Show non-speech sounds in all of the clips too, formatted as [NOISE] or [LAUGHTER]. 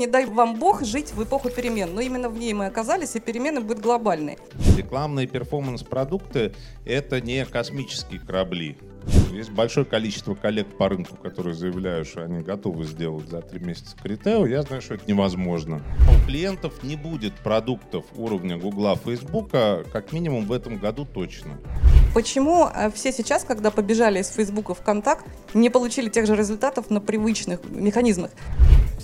Не дай вам Бог жить в эпоху перемен, но именно в ней мы оказались, и перемены будут глобальные. Рекламные перформанс-продукты — это не космические корабли. Есть большое количество коллег по рынку, которые заявляют, что они готовы сделать за три месяца Критео. Я знаю, что это невозможно. У клиентов не будет продуктов уровня Гугла, Фейсбука, как минимум в этом году точно. Почему э, все сейчас, когда побежали из Фейсбука в Контакт, не получили тех же результатов на привычных механизмах?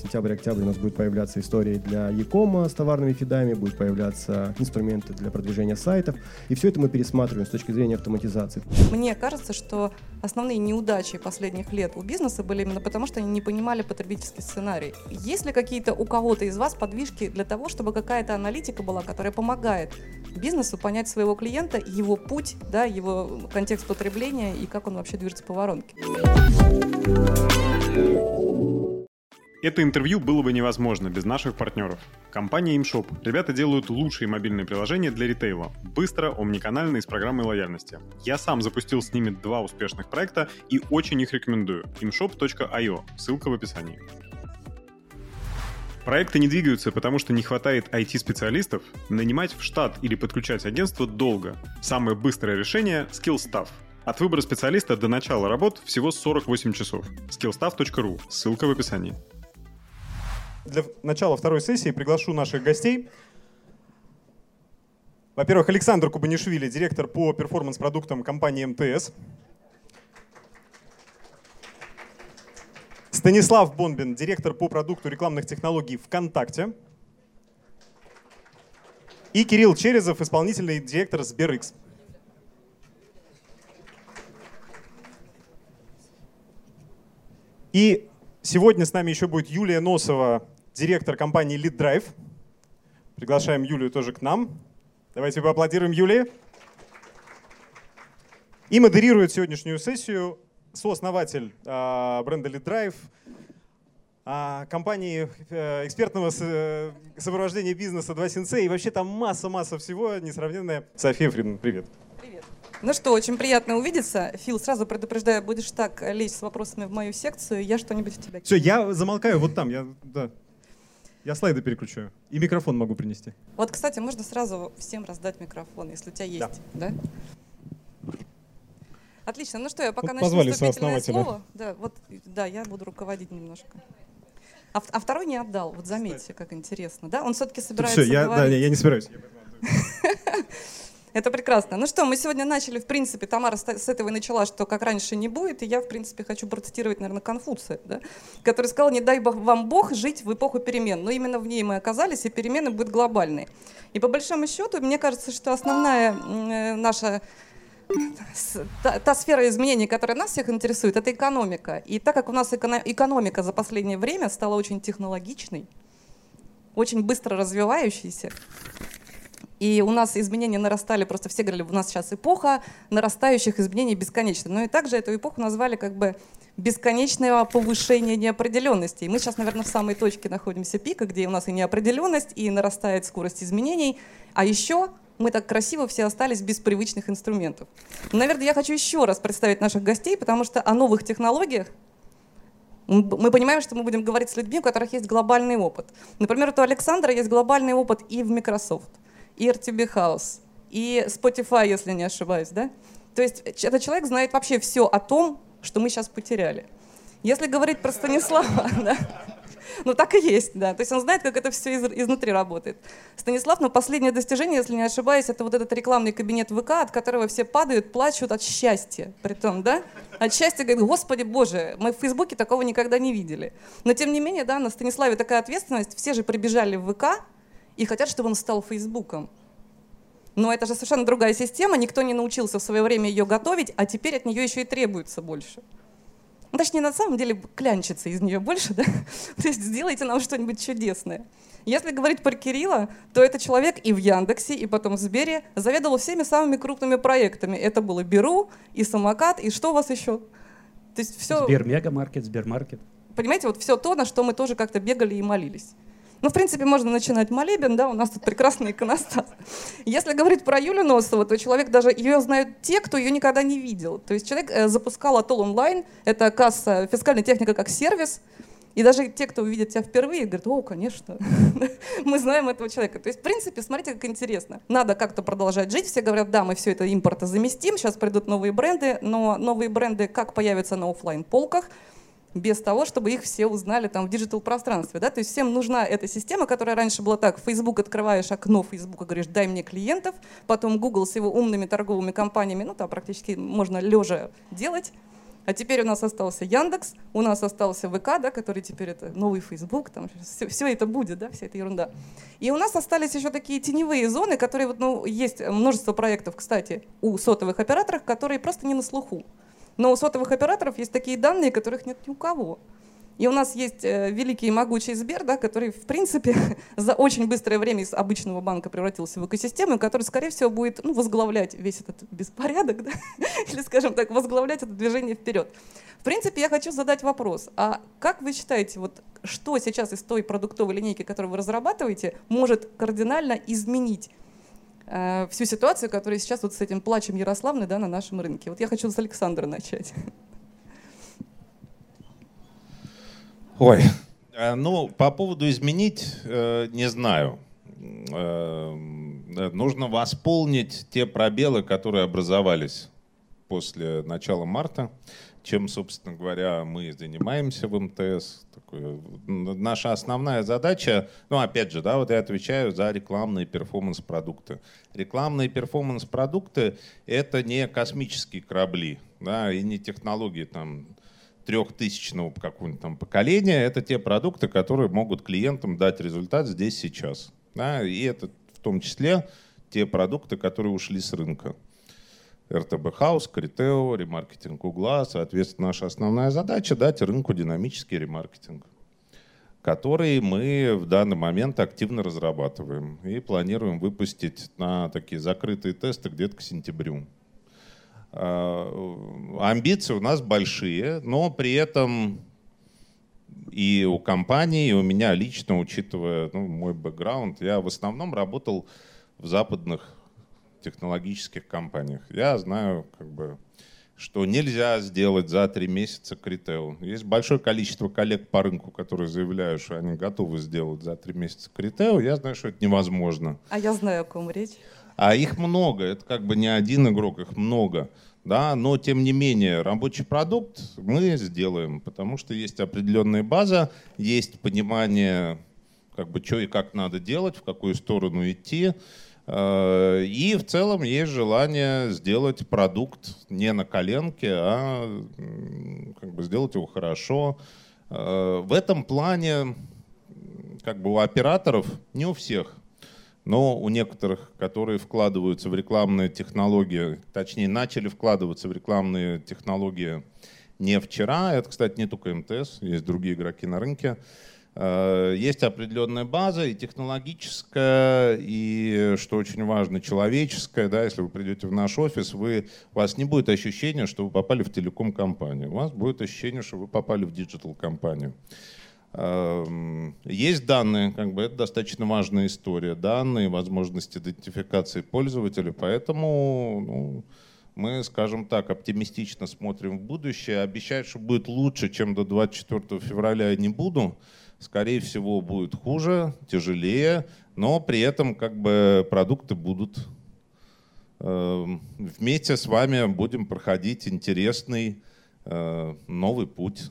сентябрь-октябрь у нас будет появляться истории для Якома с товарными фидами, будут появляться инструменты для продвижения сайтов. И все это мы пересматриваем с точки зрения автоматизации. Мне кажется, что основные неудачи последних лет у бизнеса были именно потому, что они не понимали потребительский сценарий. Есть ли какие-то у кого-то из вас подвижки для того, чтобы какая-то аналитика была, которая помогает бизнесу понять своего клиента, его путь, да, его контекст потребления и как он вообще движется по воронке? Это интервью было бы невозможно без наших партнеров. Компания ImShop. Ребята делают лучшие мобильные приложения для ритейла. Быстро, омниканально и с программой лояльности. Я сам запустил с ними два успешных проекта и очень их рекомендую. imshop.io. Ссылка в описании. Проекты не двигаются, потому что не хватает IT-специалистов. Нанимать в штат или подключать агентство долго. Самое быстрое решение — SkillStaff. От выбора специалиста до начала работ всего 48 часов. skillstaff.ru. Ссылка в описании. Для начала второй сессии приглашу наших гостей. Во-первых, Александр Кубанишвили, директор по перформанс-продуктам компании МТС. Станислав Бонбин, директор по продукту рекламных технологий ВКонтакте. И Кирилл Черезов, исполнительный директор SberX. И сегодня с нами еще будет Юлия Носова, директор компании Lead Drive. Приглашаем Юлию тоже к нам. Давайте поаплодируем Юлии. И модерирует сегодняшнюю сессию сооснователь э, бренда Lead Drive, э, компании э, экспертного э, сопровождения бизнеса 2 Синце и вообще там масса-масса всего несравненная. София Фридман, привет. Привет. Ну что, очень приятно увидеться. Фил, сразу предупреждаю, будешь так лезть с вопросами в мою секцию, я что-нибудь в тебя... Все, я замолкаю вот там, я, да. Я слайды переключаю. И микрофон могу принести. Вот, кстати, можно сразу всем раздать микрофон, если у тебя есть. Да. да? Отлично. Ну что, я пока вот начну позвали вступительное слово. Да, вот, да, я буду руководить немножко. А, а второй не отдал. Вот заметьте, как интересно. Да, он все-таки собирается. Все, я, да, я не собираюсь. [LAUGHS] Это прекрасно. Ну что, мы сегодня начали, в принципе, Тамара с этого и начала, что как раньше не будет, и я, в принципе, хочу процитировать, наверное, Конфуция, да, который сказал, не дай вам Бог жить в эпоху перемен, но именно в ней мы оказались, и перемены будут глобальные. И по большому счету, мне кажется, что основная э, наша та, та сфера изменений, которая нас всех интересует, это экономика. И так как у нас экономика за последнее время стала очень технологичной, очень быстро развивающейся, и у нас изменения нарастали, просто все говорили, у нас сейчас эпоха нарастающих изменений бесконечно. Но и также эту эпоху назвали как бы бесконечного повышения неопределенности. И мы сейчас, наверное, в самой точке находимся пика, где у нас и неопределенность, и нарастает скорость изменений. А еще мы так красиво все остались без привычных инструментов. Наверное, я хочу еще раз представить наших гостей, потому что о новых технологиях мы понимаем, что мы будем говорить с людьми, у которых есть глобальный опыт. Например, у Александра есть глобальный опыт и в Microsoft и RTB House, и Spotify, если не ошибаюсь, да? То есть этот человек знает вообще все о том, что мы сейчас потеряли. Если говорить про Станислава, [LAUGHS] да, ну так и есть, да. То есть он знает, как это все из, изнутри работает. Станислав, ну последнее достижение, если не ошибаюсь, это вот этот рекламный кабинет ВК, от которого все падают, плачут от счастья. Притом, да? От счастья говорят, господи боже, мы в Фейсбуке такого никогда не видели. Но тем не менее, да, на Станиславе такая ответственность, все же прибежали в ВК, и хотят, чтобы он стал Фейсбуком. Но это же совершенно другая система, никто не научился в свое время ее готовить, а теперь от нее еще и требуется больше. Ну, точнее, на самом деле клянчится из нее больше, да? [LAUGHS] То есть сделайте нам что-нибудь чудесное. Если говорить про Кирилла, то это человек и в Яндексе, и потом в Сбере заведовал всеми самыми крупными проектами. Это было Беру, и Самокат, и что у вас еще? То есть все... Сбер Мегамаркет, Сбермаркет. Понимаете, вот все то, на что мы тоже как-то бегали и молились. Ну, в принципе, можно начинать молебен, да, у нас тут прекрасный иконостас. Если говорить про Юлю Носову, то человек даже, ее знают те, кто ее никогда не видел. То есть человек э, запускал Атол онлайн, это касса, фискальная техника как сервис, И даже те, кто увидит тебя впервые, говорят, о, конечно, [LAUGHS] мы знаем этого человека. То есть, в принципе, смотрите, как интересно. Надо как-то продолжать жить. Все говорят, да, мы все это импорта заместим, сейчас придут новые бренды, но новые бренды как появятся на офлайн полках без того, чтобы их все узнали там в digital пространстве, да, то есть всем нужна эта система, которая раньше была так, Facebook открываешь окно Facebook говоришь, дай мне клиентов, потом Google с его умными торговыми кампаниями, ну там практически можно лежа делать, а теперь у нас остался Яндекс, у нас остался ВК, да, который теперь это новый Facebook, там все, все это будет, да, вся эта ерунда. И у нас остались еще такие теневые зоны, которые вот, ну, есть множество проектов, кстати, у сотовых операторов, которые просто не на слуху. Но у сотовых операторов есть такие данные, которых нет ни у кого. И у нас есть э, великий и могучий Сбер, да, который, в принципе, [LAUGHS] за очень быстрое время из обычного банка превратился в экосистему, который, скорее всего, будет ну, возглавлять весь этот беспорядок, [LAUGHS] да? или, скажем так, возглавлять это движение вперед. В принципе, я хочу задать вопрос. А как вы считаете, вот, что сейчас из той продуктовой линейки, которую вы разрабатываете, может кардинально изменить всю ситуацию, которая сейчас вот с этим плачем Ярославны да, на нашем рынке? Вот я хочу с Александра начать. Ой, э, ну, по поводу изменить, э, не знаю. Э, нужно восполнить те пробелы, которые образовались после начала марта, чем, собственно говоря, мы занимаемся в МТС. Наша основная задача, ну, опять же, да, вот я отвечаю за рекламные перформанс-продукты. Рекламные перформанс-продукты — это не космические корабли, да, и не технологии там трехтысячного какого-нибудь там поколения, это те продукты, которые могут клиентам дать результат здесь сейчас. Да? И это в том числе те продукты, которые ушли с рынка. РТБ Хаус, Критео, ремаркетинг Угла. Соответственно, наша основная задача — дать рынку динамический ремаркетинг, который мы в данный момент активно разрабатываем и планируем выпустить на такие закрытые тесты где-то к сентябрю. Э, амбиции у нас большие, но при этом и у компании, и у меня лично, учитывая ну, мой бэкграунд, я в основном работал в западных технологических компаниях. Я знаю, как бы, что нельзя сделать за три месяца критео. Есть большое количество коллег по рынку, которые заявляют, что они готовы сделать за три месяца критео. Я знаю, что это невозможно. А я знаю, о ком речь. А их много, это как бы не один игрок, их много. Да, но тем не менее рабочий продукт мы сделаем, потому что есть определенная база, есть понимание, как бы что и как надо делать, в какую сторону идти. Э, и в целом есть желание сделать продукт не на коленке, а как бы сделать его хорошо. Э, в этом плане как бы у операторов, не у всех, но у некоторых, которые вкладываются в рекламные технологии, точнее начали вкладываться в рекламные технологии не вчера, это, кстати, не только МТС, есть другие игроки на рынке, есть определенная база и технологическая, и, что очень важно, человеческая. Да, если вы придете в наш офис, вы, у вас не будет ощущения, что вы попали в телеком-компанию. У вас будет ощущение, что вы попали в digital-компанию. Эм, есть данные, как бы это достаточно важная история, данные, возможность идентификации пользователя, поэтому ну, мы, скажем так, оптимистично смотрим в будущее. Обещать, что будет лучше, чем до 24 февраля, я не буду. Скорее всего, будет хуже, тяжелее, но при этом как бы продукты будут. Эм, вместе с вами будем проходить интересный э, новый путь.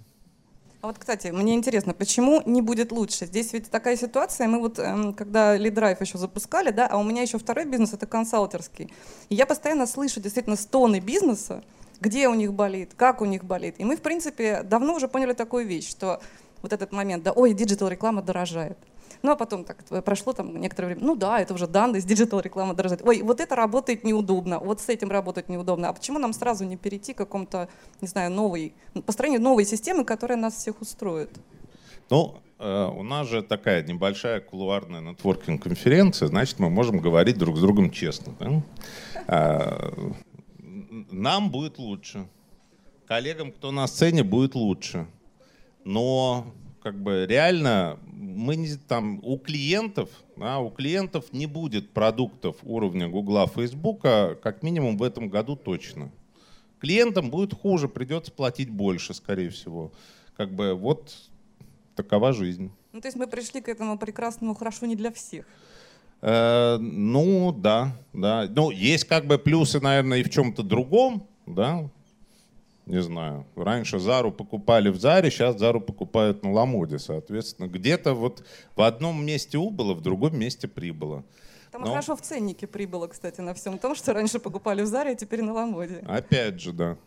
А вот, кстати, мне интересно, почему не будет лучше? Здесь ведь такая ситуация, мы вот, эм, когда LeadDrive еще запускали, да, а у меня еще второй бизнес — это консалтерский. И я постоянно слышу действительно стоны бизнеса, где у них болит, как у них болит. И мы, в принципе, давно уже поняли такую вещь, что вот этот момент, да, ой, digital реклама дорожает. Ну, а потом так прошло там некоторое время. Ну да, это уже данность, digital реклама дорожает. Ой, вот это работает неудобно, вот с этим работать неудобно. А почему нам сразу не перейти к какому-то, не знаю, новой, построению новой системы, которая нас всех устроит? Ну, э, у нас же такая небольшая кулуарная нетворкинг-конференция, значит, мы можем говорить друг с другом честно. Да? А, нам будет лучше. Коллегам, кто на сцене, будет лучше. Но как бы реально мы не, там у клиентов, да, у клиентов не будет продуктов уровня Гугла, Фейсбука, как минимум в этом году точно. Клиентам будет хуже, придется платить больше, скорее всего. Как бы вот такова жизнь. Ну, то есть мы пришли к этому прекрасному хорошо не для всех. Э, ну, да, да. Ну, есть как бы плюсы, наверное, и в чем-то другом, да. Не знаю. Раньше Зару покупали в Заре, сейчас Зару покупают на Ламоде, соответственно. Где-то вот в одном месте убыло, в другом месте прибыло. Там Но... хорошо в ценнике прибыло, кстати, на всем том, что раньше покупали в Заре, а теперь на Ламоде. Опять же, да.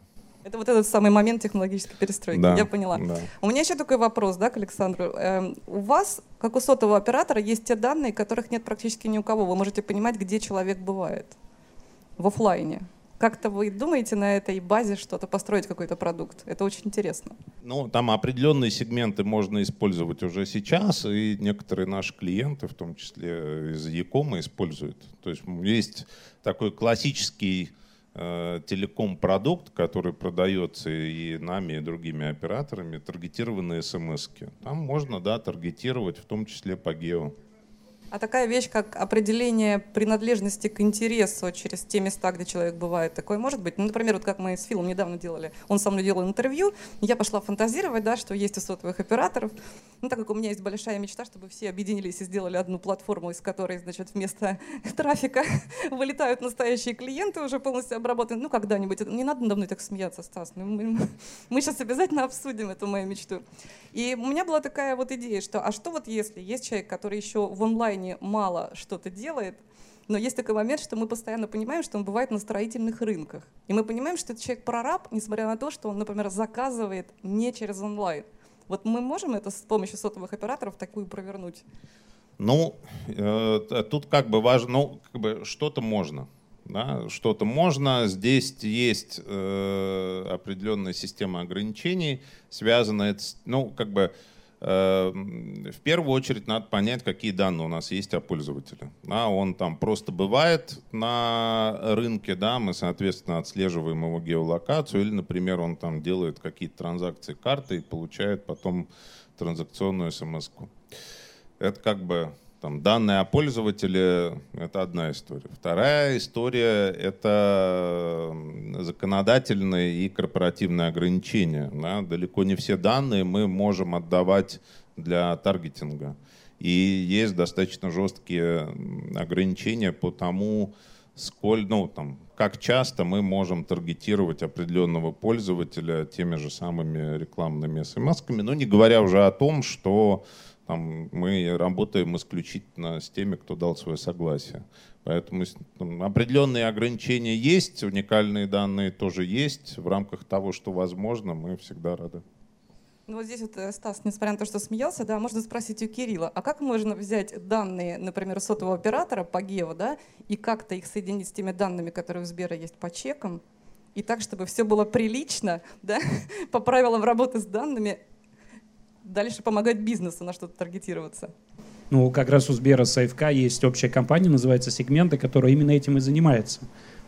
Это вот этот самый момент технологической перестройки. Да, Я поняла. Да. У меня еще такой вопрос, да, к Александру. Эм, у вас, как у сотового оператора, есть те данные, которых нет практически ни у кого. Вы можете понимать, где человек бывает в офлайне. Как-то вы думаете на этой базе что-то построить, какой-то продукт? Это очень интересно. Ну, там определенные сегменты можно использовать уже сейчас, и некоторые наши клиенты, в том числе из Якома, используют. То есть есть такой классический Э, телеком-продукт, который продается и нами, и другими операторами, таргетированные смс -ки. Там можно, да, таргетировать, в том числе по гео. А такая вещь, как определение принадлежности к интересу через те места, где человек бывает, такое может быть? Ну, например, вот как мы с Филом недавно делали, он со мной делал интервью, я пошла фантазировать, да, что есть у сотовых операторов. Ну, так как у меня есть большая мечта, чтобы все объединились и сделали одну платформу, из которой, значит, вместо [LAUGHS] трафика [LAUGHS] вылетают настоящие клиенты, уже полностью обработаны. Ну, когда-нибудь. Не надо надо мной так смеяться, Стас. Ну, мы, мы [LAUGHS] сейчас обязательно обсудим эту мою мечту. И у меня была такая вот идея, что а что вот если есть человек, который еще в онлайне мало что-то делает, но есть такой момент, что мы постоянно понимаем, что он бывает на строительных рынках. И мы понимаем, что этот человек прораб, несмотря на то, что он, например, заказывает не через онлайн. Вот мы можем это с помощью сотовых операторов такую провернуть? Ну, э, тут как бы важно, ну, как бы что-то можно да, что-то можно. Здесь есть э, определенная система ограничений, связанная, ну, как бы, э, в первую очередь надо понять, какие данные у нас есть о пользователе. Да, он там просто бывает на рынке, да, мы, соответственно, отслеживаем его геолокацию, или, например, он там делает какие-то транзакции карты и получает потом транзакционную смс -ку. Это как бы там, данные о пользователе — это одна история. Вторая история — это законодательные и корпоративные ограничения. Да? Далеко не все данные мы можем отдавать для таргетинга. И есть достаточно жесткие ограничения по тому, сколь, ну, там, как часто мы можем таргетировать определенного пользователя теми же самыми рекламными смс-ками, но не говоря уже о том, что там мы работаем исключительно с теми, кто дал свое согласие. Поэтому там, определенные ограничения есть, уникальные данные тоже есть. В рамках того, что возможно, мы всегда рады. Ну вот здесь вот, э, Стас, несмотря на то, что смеялся, да, можно спросить у Кирилла, а как можно взять данные, например, сотового оператора по гео, да, и как-то их соединить с теми данными, которые у Сбера есть по чекам, и так, чтобы все было прилично, [LAUGHS] да, [LAUGHS] по правилам работы с данными, дальше помогать бизнесу на что-то таргетироваться. Ну, как раз у Сбера с АФК есть общая компания, называется «Сегменты», которая именно этим и занимается.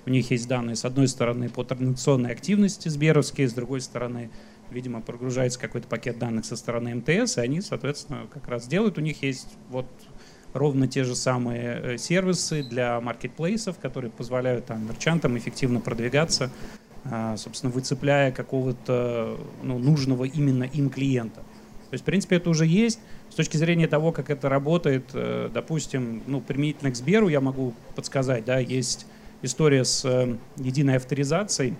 У них есть данные, с одной стороны, по транзакционной активности сберовские, с другой стороны, видимо, прогружается какой-то пакет данных со стороны МТС, и они, соответственно, как раз делают. У них есть вот ровно те же самые э, сервисы для маркетплейсов, которые позволяют там мерчантам эффективно продвигаться, а, собственно, выцепляя какого-то ну, нужного именно им клиента. То есть, в принципе, это уже есть. С точки зрения того, как это работает, э, допустим, ну, применительно к Сберу я могу подсказать, да, есть история с э, единой авторизацией,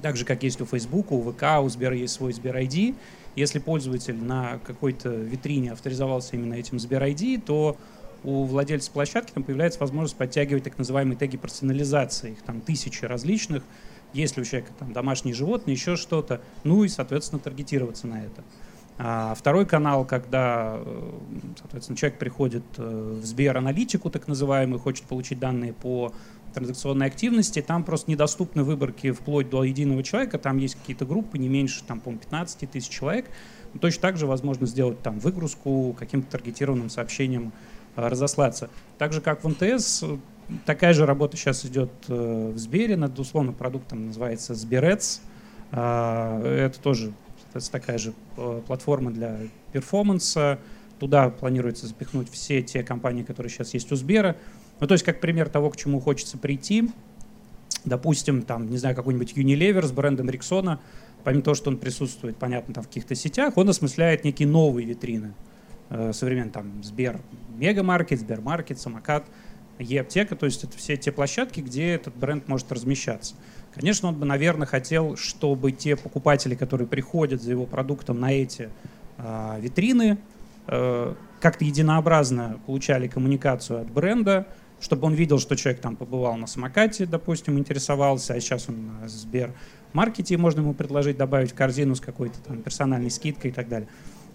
так же, как есть у Facebook, у ВК, у Сбера есть свой Сбер ID. Если пользователь на какой-то витрине авторизовался именно этим Сбер ID, то у владельца площадки там появляется возможность подтягивать так называемые теги персонализации. Их там тысячи различных. Если у человека там домашние животные, еще что-то. Ну и, соответственно, таргетироваться на это. А второй канал, когда, э, соответственно, человек приходит э, в Сбер-аналитику, так называемый, хочет получить данные по транзакционной активности, там просто недоступны выборки вплоть до единого человека, там есть какие-то группы, не меньше, там, по 15 тысяч человек. Точно так же возможно сделать там выгрузку, каким-то таргетированным сообщением э, разослаться. Так же, как в МТС, такая же работа сейчас идет в Сбере над условным продуктом, называется Сберец. А, это тоже это такая же э, платформа для перформанса. Туда планируется запихнуть все те компании, которые сейчас есть у Сбера. Ну, то есть, как пример того, к чему хочется прийти, допустим, там, не знаю, какой-нибудь Unilever с брендом Риксона помимо того, что он присутствует, понятно, там в каких-то сетях, он осмысляет некие новые витрины. Э, современные там Сбер Мегамаркет, Сбермаркет, Самокат, Е-аптека, то есть это все те площадки, где этот бренд может размещаться. Конечно, он бы, наверное, хотел, чтобы те покупатели, которые приходят за его продуктом на эти э, витрины, э, как-то единообразно получали коммуникацию от бренда, чтобы он видел, что человек там побывал на самокате, допустим, интересовался, а сейчас он на Сбермаркете, можно ему предложить добавить корзину с какой-то там персональной скидкой и так далее.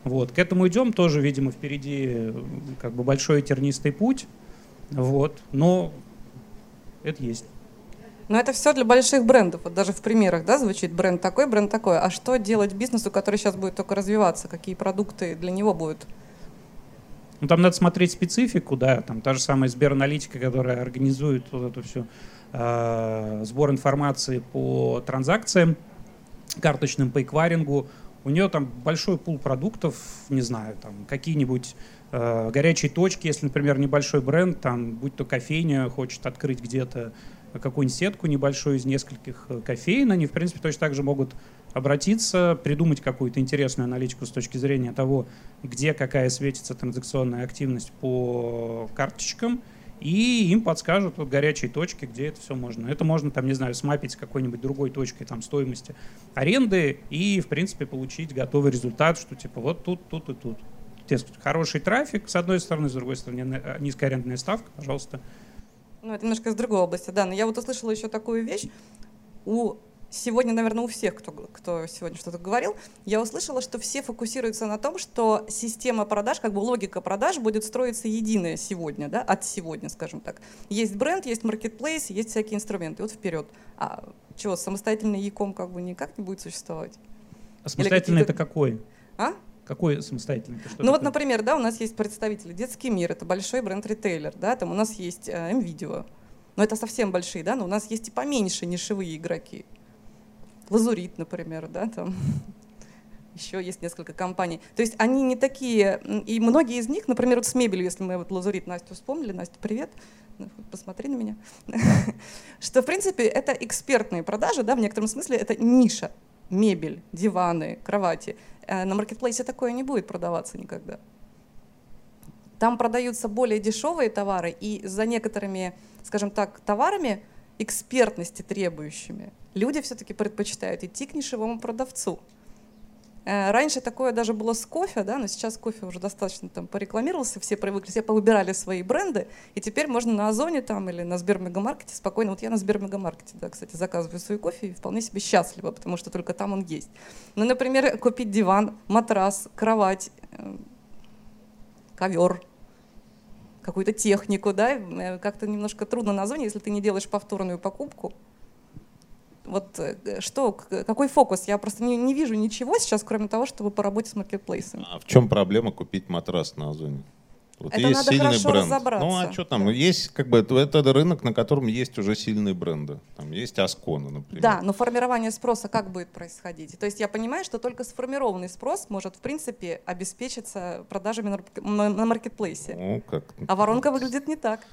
Вот. К этому идем, тоже, видимо, впереди как бы большой тернистый путь, вот. но это есть. Но это все для больших брендов. Вот даже в примерах да, звучит бренд такой, бренд такой. А что делать бизнесу, который сейчас будет только развиваться? Какие продукты для него будут? Ну, там надо смотреть специфику, да, там та же самая Сбераналитика, которая организует вот эту всю э, сбор информации по транзакциям карточным, по эквайрингу. У нее там большой пул продуктов, не знаю, там какие-нибудь э, горячие точки, если, например, небольшой бренд, там, будь то кофейня, хочет открыть где-то какую-нибудь сетку небольшую из нескольких э, кофеин, они, в принципе, точно так же могут обратиться, придумать какую-то интересную аналитику с точки зрения того, где какая светится транзакционная активность по карточкам, и им подскажут вот горячие точки, где это все можно. Это можно, там, не знаю, смапить с какой-нибудь другой точкой там, стоимости аренды и, в принципе, получить готовый результат, что типа вот тут, тут и тут. Хороший трафик, с одной стороны, с другой стороны, низкая арендная ставка, пожалуйста, ну, это немножко из другой области, да. Но я вот услышала еще такую вещь. У сегодня, наверное, у всех, кто, кто сегодня что-то говорил, я услышала, что все фокусируются на том, что система продаж, как бы логика продаж будет строиться единая сегодня, да, от сегодня, скажем так. Есть бренд, есть маркетплейс, есть всякие инструменты. Вот вперед. А чего, самостоятельный Яком как бы никак не будет существовать? А самостоятельный это какой? А? Какой самостоятельный? Что ну такое? вот, например, да, у нас есть представители Детский мир, это большой бренд-ритейлер, да, там у нас есть э, МВидео, но это совсем большие, да, но у нас есть и поменьше нишевые игроки. Лазурит, например, да, там [LAUGHS] еще есть несколько компаний. То есть они не такие, и многие из них, например, вот с мебелью, если мы вот Лазурит Настю вспомнили, Настя, привет, ну, посмотри на меня, [LAUGHS] что, в принципе, это экспертные продажи, да, в некотором смысле это ниша, мебель, диваны, кровати. Э, на маркетплейсе такое не будет продаваться никогда. Там продаются более дешевые товары, и за некоторыми, скажем так, товарами, экспертности требующими, люди все-таки предпочитают идти к нишевому продавцу. Э, раньше такое даже было с кофе, да, но сейчас кофе уже достаточно там порекламировался, все привыкли, все повыбирали свои бренды, и теперь можно на Озоне там или на Сбермегамаркете спокойно, вот я на Сбермегамаркете, да, кстати, заказываю свой кофе и вполне себе счастлива, потому что только там он есть. Ну, например, купить диван, матрас, кровать, э, ковер, какую-то технику, да, э, как-то немножко трудно на Озоне, если ты не делаешь повторную покупку, вот э, что, какой фокус? Я просто не, не вижу ничего сейчас, кроме того, чтобы по работе с маркетплейсами. А в чем проблема купить матрас на Озоне? Вот это есть надо сильный бренд. Разобраться. Ну а что там? Есть как бы это рынок, на котором есть уже сильные бренды. Там есть Аскона, например. Да, но формирование спроса как будет происходить? То есть я понимаю, что только сформированный спрос может в принципе обеспечиться продажами на маркетплейсе. Ну, как? А воронка выглядит не так.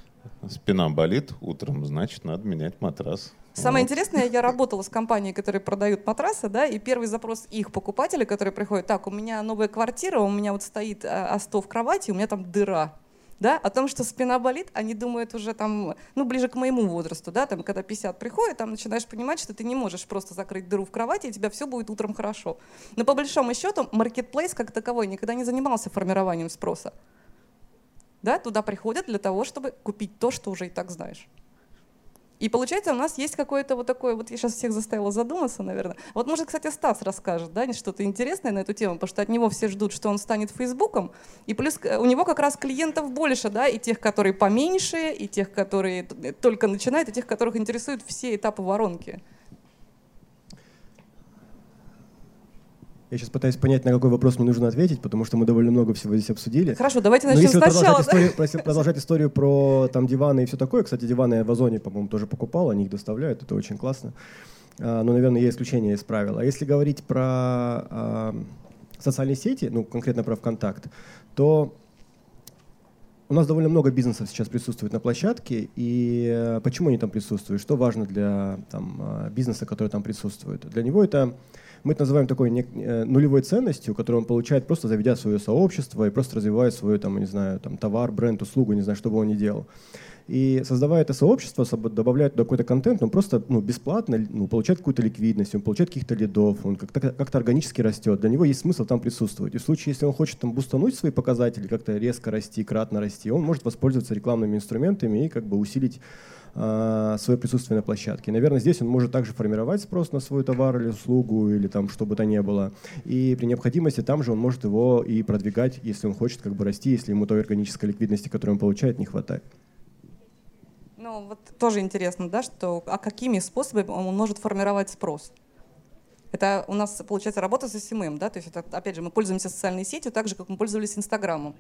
Спина болит утром, значит, надо менять матрас. Самое интересное, я работала с компанией, которые продают матрасы, да, и первый запрос их покупателей, которые приходят, так, у меня новая квартира, у меня вот стоит А100 в кровати, у меня там дыра. Да, о том, что спина болит, они думают уже там, ну, ближе к моему возрасту, да, там, когда 50 приходит, там начинаешь понимать, что ты не можешь просто закрыть дыру в кровати, и у тебя все будет утром хорошо. Но по большому счету, маркетплейс как таковой никогда не занимался формированием спроса. Да, туда приходят для того, чтобы купить то, что уже и так знаешь. И получается, у нас есть какое-то вот такое, вот я сейчас всех заставила задуматься, наверное. Вот, может, кстати, Стас расскажет, да, что-то интересное на эту тему, потому что от него все ждут, что он станет Фейсбуком, и плюс э, у него как раз клиентов больше, да, и тех, которые поменьше, и тех, которые только начинают, и тех, которых интересуют все этапы воронки. Я сейчас пытаюсь понять, на какой вопрос мне нужно ответить, потому что мы довольно много всего здесь обсудили. Хорошо, давайте начнем если сначала. Продолжать, да? историю, продолжать историю про там диваны и все такое. Кстати, диваны я в Озоне, по-моему, тоже покупал, они их доставляют, это очень классно. А, но, наверное, есть исключение из правил. А если говорить про а, социальные сети, ну, конкретно про ВКонтакт, то у нас довольно много бизнесов сейчас присутствует на площадке, и э, почему они там присутствуют? Что важно для там, а, бизнеса, который там присутствует? Для него это мы это называем такой не, э, нулевой ценностью, которую он получает просто заведя свое сообщество и просто развивая свой, там, не знаю, там, товар, бренд, услугу, не знаю, что бы он ни делал. И создавая это сообщество, добавляя туда какой-то контент, он просто ну, бесплатно ну, получает какую-то ликвидность, он получает каких-то лидов, он как-то, как органически растет. Для него есть смысл там присутствовать. И в случае, если он хочет там бустануть свои показатели, как-то резко расти, кратно расти, он может воспользоваться рекламными инструментами и как бы усилить свое присутствие на площадке. наверное, здесь он может также формировать спрос на свой товар или услугу, или там что бы то ни было. И при необходимости там же он может его и продвигать, если он хочет как бы расти, если ему той органической ликвидности, которую он получает, не хватает. Ну, вот тоже интересно, да, что а какими способами он может формировать спрос? Это у нас, получается, работа с SMM, да, то есть это, опять же, мы пользуемся социальной сетью так же, как мы пользовались Инстаграмом.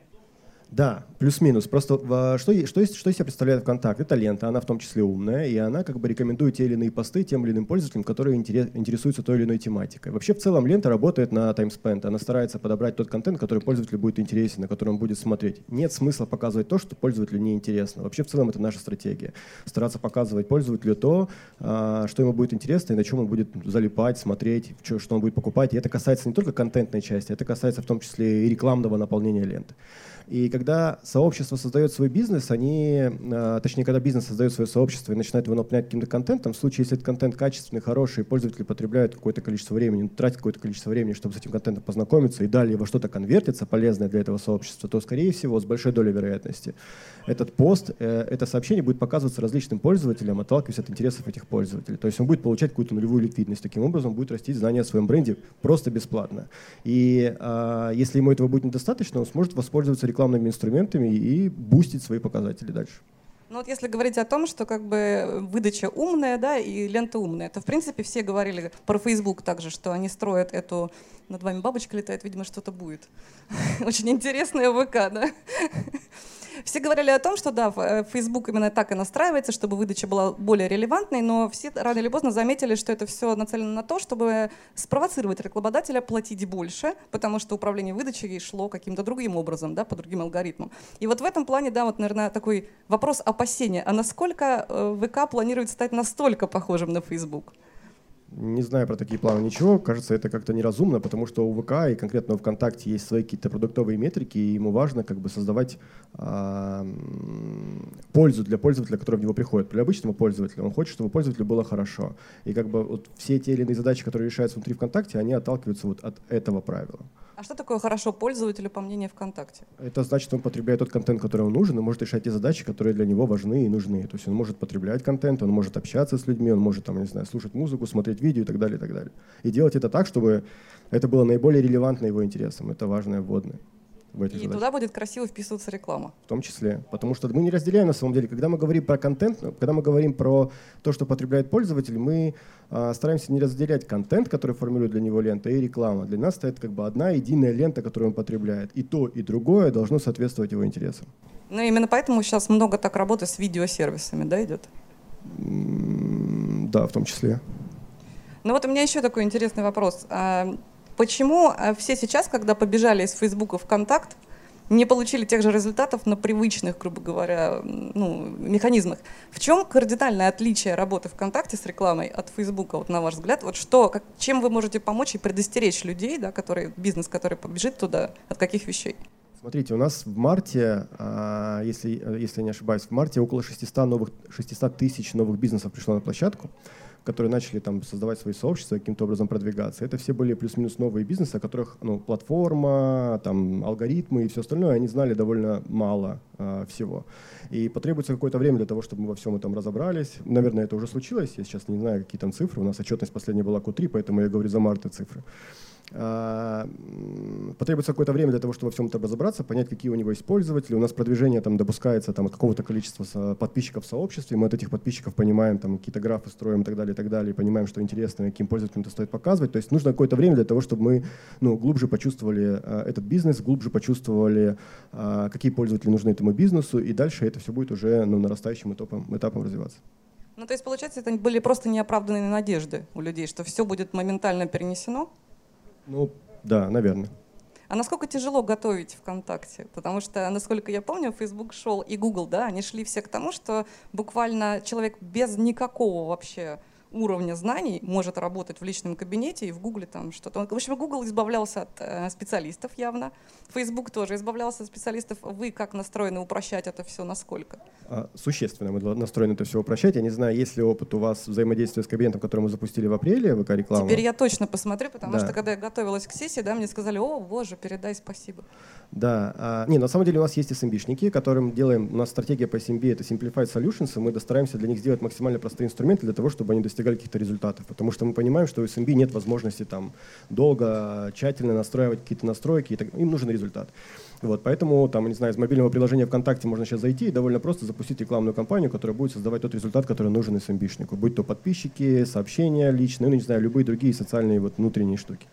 Да, плюс-минус. Просто что, что, что из себя представляет ВКонтакт? Это лента, она в том числе умная, и она как бы рекомендует те или иные посты тем или иным пользователям, которые интересуются той или иной тематикой. Вообще в целом лента работает на таймспенд, она старается подобрать тот контент, который пользователю будет интересен, на который он будет смотреть. Нет смысла показывать то, что пользователю не интересно. Вообще в целом это наша стратегия. Стараться показывать пользователю то, а, что ему будет интересно и на чем он будет залипать, смотреть, что он будет покупать. И это касается не только контентной части, это касается в том числе и рекламного наполнения ленты. И когда сообщество создает свой бизнес, они, а, точнее, когда бизнес создает свое сообщество и начинает его наполнять каким-то контентом, в случае, если этот контент качественный, хороший, пользователи потребляют какое-то количество времени, тратят какое-то количество времени, чтобы с этим контентом познакомиться, и далее во что-то конвертится, полезное для этого сообщества, то, скорее всего, с большой долей вероятности, этот пост, э, это сообщение будет показываться различным пользователям, отталкиваясь от интересов этих пользователей. То есть он будет получать какую-то нулевую ликвидность. Таким образом, будет расти знания о своем бренде просто бесплатно. И а, если ему этого будет недостаточно, он сможет воспользоваться рекламными инструментами и бустить свои показатели дальше. Ну вот если говорить о том, что как бы выдача умная, да, и лента умная, то в принципе все говорили про Facebook также, что они строят эту над вами бабочка летает, видимо, что-то будет. [LAUGHS] Очень интересная ВК, да? Все говорили о том, что да, э, Facebook именно так и настраивается, чтобы выдача была более релевантной, но все рано или поздно заметили, что это все нацелено на то, чтобы спровоцировать рекламодателя платить больше, потому что управление выдачей шло каким-то другим образом, да, по другим алгоритмам. И вот в этом плане, да, вот, наверное, такой вопрос опасения. А насколько э, ВК планирует стать настолько похожим на Facebook? Не знаю про такие планы ничего. Кажется, это как-то неразумно, потому что у ВК и конкретно у ВКонтакте есть свои какие-то продуктовые метрики, и ему важно как бы создавать э, пользу для пользователя, который в него приходит. Для обычного пользователя он хочет, чтобы пользователю было хорошо. И как бы вот все те или иные задачи, которые решаются внутри ВКонтакте, они отталкиваются вот от этого правила. А что такое хорошо пользователю по мнению ВКонтакте? Это значит, что он потребляет тот контент, который ему нужен, и может решать те задачи, которые для него важны и нужны. То есть он может потреблять контент, он может общаться с людьми, он может, там, не знаю, слушать музыку, смотреть видео и так далее, и так далее. И делать это так, чтобы это было наиболее релевантно его интересам. Это важное вводное в эти И задачи. туда будет красиво вписываться реклама. В том числе. Потому что мы не разделяем на самом деле. Когда мы говорим про контент, когда мы говорим про то, что потребляет пользователь, мы э, стараемся не разделять контент, который формирует для него лента, и реклама. Для нас это как бы одна единая лента, которую он потребляет. И то, и другое должно соответствовать его интересам. Ну именно поэтому сейчас много так работы с видеосервисами, да, идет? Да, в том числе. Ну вот у меня еще такой интересный вопрос. Почему э, все сейчас, когда побежали из Фейсбука в Контакт, не получили тех же результатов на привычных, грубо говоря, ну, механизмах. В чем кардинальное отличие работы ВКонтакте с рекламой от Фейсбука, вот на ваш взгляд? Вот что, как, чем вы можете помочь и предостеречь людей, да, которые, бизнес, который побежит туда, от каких вещей? Смотрите, у нас в марте, а, если, если я не ошибаюсь, в марте около 600, новых, 600 тысяч новых бизнесов пришло на площадку которые начали там создавать свои сообщества, каким-то образом продвигаться. Это все были плюс-минус новые бизнесы, о которых ну, платформа, там, алгоритмы и все остальное, они знали довольно мало а, всего. И потребуется какое-то время для того, чтобы мы во всем этом разобрались. Наверное, это уже случилось. Я сейчас не знаю, какие там цифры. У нас отчетность последняя была Q3, поэтому я говорю за марта цифры. А, потребуется какое-то время для того, чтобы во всем этом разобраться, понять, какие у него есть пользователи. У нас продвижение там допускается там, от какого-то количества подписчиков в сообществе. Мы от этих подписчиков понимаем, там, какие-то графы строим и так далее, и так далее, и понимаем, что интересно, каким пользователям это стоит показывать. То есть нужно какое-то время для того, чтобы мы ну, глубже почувствовали а, этот бизнес, глубже почувствовали, а, какие пользователи нужны этому бизнесу, и дальше это все будет уже ну, нарастающим этапом, этапом развиваться. Ну, то есть, получается, это были просто неоправданные надежды у людей, что все будет моментально перенесено? Ну, да, наверное. А насколько тяжело готовить ВКонтакте? Потому что, насколько я помню, Facebook шел и Google, да, они шли все к тому, что буквально человек без никакого вообще уровня знаний может работать в личном кабинете и в Гугле там что-то. В общем, Google избавлялся от э, специалистов явно, Facebook тоже избавлялся от специалистов. Вы как настроены упрощать это все, насколько? А, существенно мы настроены это все упрощать. Я не знаю, есть ли опыт у вас взаимодействия с кабинетом, который мы запустили в апреле, ВК реклама. Теперь я точно посмотрю, потому да. что когда я готовилась к сессии, да, мне сказали, о, боже, передай спасибо. Да, а, не, на самом деле у нас есть SMB-шники, которым делаем, у нас стратегия по SMB это Simplified Solutions, и мы стараемся для них сделать максимально простые инструменты для того, чтобы они достигали каких-то результатов. Потому что мы понимаем, что у SMB нет возможности там долго, тщательно настраивать какие-то настройки, и так, им нужен результат. Вот, поэтому, там, не знаю, из мобильного приложения ВКонтакте можно сейчас зайти и довольно просто запустить рекламную кампанию, которая будет создавать тот результат, который нужен SMB-шнику. Будь то подписчики, сообщения личные, ну, не знаю, любые другие социальные вот внутренние штуки.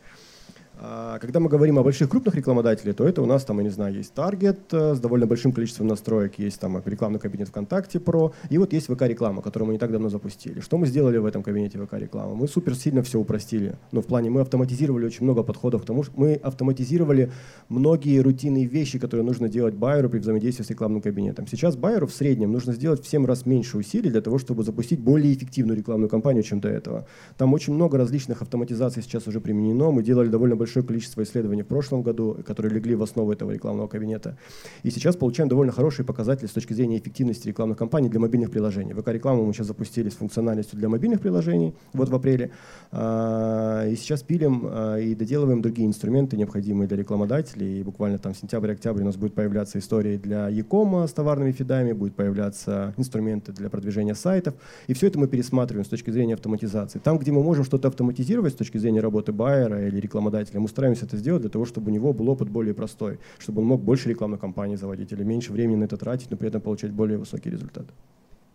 А, когда мы говорим о больших крупных рекламодателях, то это у нас там, я не знаю, есть Target э, с довольно большим количеством настроек, есть там рекламный кабинет ВКонтакте Pro, и вот есть ВК-реклама, которую мы не так давно запустили. Что мы сделали в этом кабинете ВК-рекламы? Мы супер сильно все упростили. Ну, в плане мы автоматизировали очень много подходов к тому, что мы автоматизировали многие рутинные вещи, которые нужно делать байеру при взаимодействии с рекламным кабинетом. Сейчас байеру в среднем нужно сделать в 7 раз меньше усилий для того, чтобы запустить более эффективную рекламную кампанию, чем до этого. Там очень много различных автоматизаций сейчас уже применено. Мы делали довольно большой большое количество исследований в прошлом году, которые легли в основу этого рекламного кабинета. И сейчас получаем довольно хорошие показатели с точки зрения эффективности рекламных кампаний для мобильных приложений. ВК-рекламу мы сейчас запустили с функциональностью для мобильных приложений, вот в апреле. А, и сейчас пилим а, и доделываем другие инструменты, необходимые для рекламодателей. И буквально там сентябрь-октябрь у нас будет появляться истории для e-com с товарными фидами, будет появляться инструменты для продвижения сайтов. И все это мы пересматриваем с точки зрения автоматизации. Там, где мы можем что-то автоматизировать с точки зрения работы байера или рекламодателя, мы стараемся это сделать для того, чтобы у него был опыт более простой, чтобы он мог больше рекламных кампаний заводить или меньше времени на это тратить, но при этом получать более высокий результат.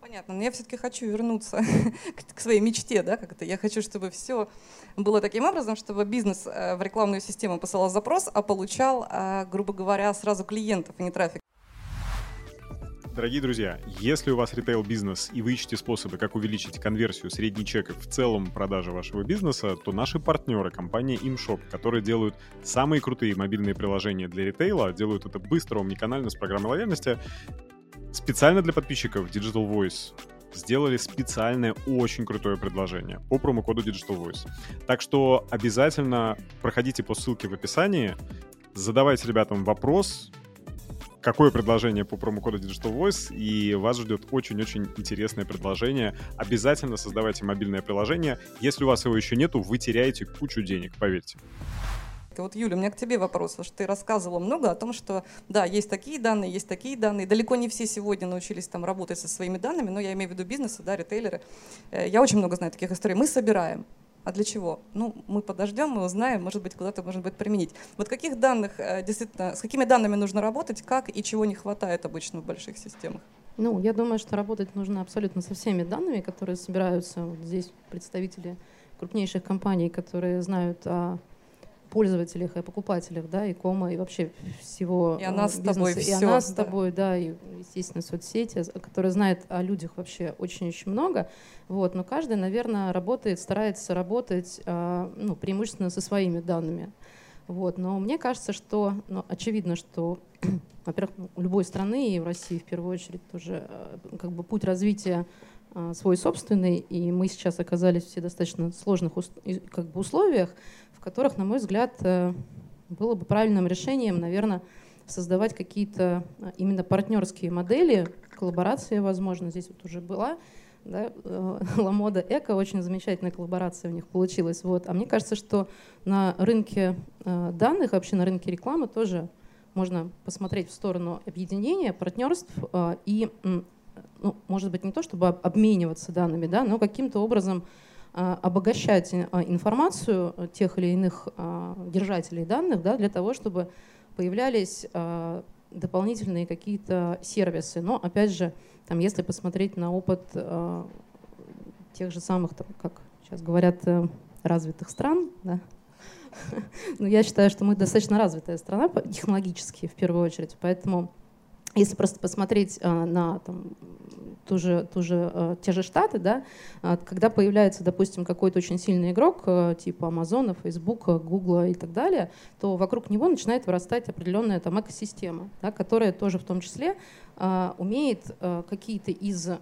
Понятно, но я все-таки хочу вернуться [LAUGHS] к своей мечте, да, как это. Я хочу, чтобы все было таким образом, чтобы бизнес э, в рекламную систему посылал запрос, а получал, э, грубо говоря, сразу клиентов, а не трафик. Дорогие друзья, если у вас ритейл-бизнес и вы ищете способы, как увеличить конверсию средний чек в целом продажи вашего бизнеса, то наши партнеры, компания ImShop, которые делают самые крутые мобильные приложения для ритейла, делают это быстро, омниканально, с программой лояльности, специально для подписчиков Digital Voice сделали специальное очень крутое предложение по промокоду Digital Voice. Так что обязательно проходите по ссылке в описании, задавайте ребятам вопрос, какое предложение по промокоду Digital Voice, и вас ждет очень-очень интересное предложение. Обязательно создавайте мобильное приложение. Если у вас его еще нету, вы теряете кучу денег, поверьте. Вот, Юля, у меня к тебе вопрос, потому что ты рассказывала много о том, что, да, есть такие данные, есть такие данные. Далеко не все сегодня научились там работать со своими данными, но я имею в виду бизнесы, да, ритейлеры. Э, я очень много знаю таких историй. Мы собираем, а для чего? Ну, мы подождем, мы узнаем, может быть, куда-то можно будет применить. Вот каких данных, э, действительно, с какими данными нужно работать, как и чего не хватает обычно в больших системах? Ну, я думаю, что работать нужно абсолютно со всеми данными, которые собираются. Вот здесь представители крупнейших компаний, которые знают о пользователях и покупателях, да, и кома, и вообще всего и она бизнеса. С тобой и все, она с тобой, да, и, естественно, соцсети, которые знают о людях вообще очень-очень много. Вот, но каждый, наверное, работает, старается работать а, ну, преимущественно со своими данными. Вот, но мне кажется, что ну, очевидно, что, [CLEARS THROAT] во-первых, у любой страны, и в России в первую очередь тоже, а, как бы путь развития а, свой собственный, и мы сейчас оказались все достаточно сложных как бы, условиях, которых, на мой взгляд, э, было бы правильным решением, наверное, создавать какие-то э, именно партнерские модели, коллаборация, возможно, здесь вот уже была, да, э, [LAUGHS] Ламода Эко, очень замечательная коллаборация у них получилась. Вот. А мне кажется, что на рынке данных, вообще на рынке рекламы тоже можно посмотреть в сторону объединения, партнерств и, ну, может быть, не то чтобы обмениваться данными, да, но каким-то образом обогащать а, информацию тех или иных а, держателей данных да, для того, чтобы появлялись дополнительные какие-то сервисы. Но опять же, там, если посмотреть на опыт тех же самых, там, как сейчас говорят, э, развитых стран, да, [LAUGHS] но я считаю, что мы достаточно развитая страна технологически в первую очередь, поэтому если просто посмотреть на там, ту же, ту же, э, те же штаты, да, э, когда появляется, допустим, какой-то очень сильный игрок, э, типа Амазона, Фейсбука, Гугла и так далее, то вокруг него начинает вырастать определенная там экосистема, да, которая тоже в том числе э, умеет э, какие-то из э,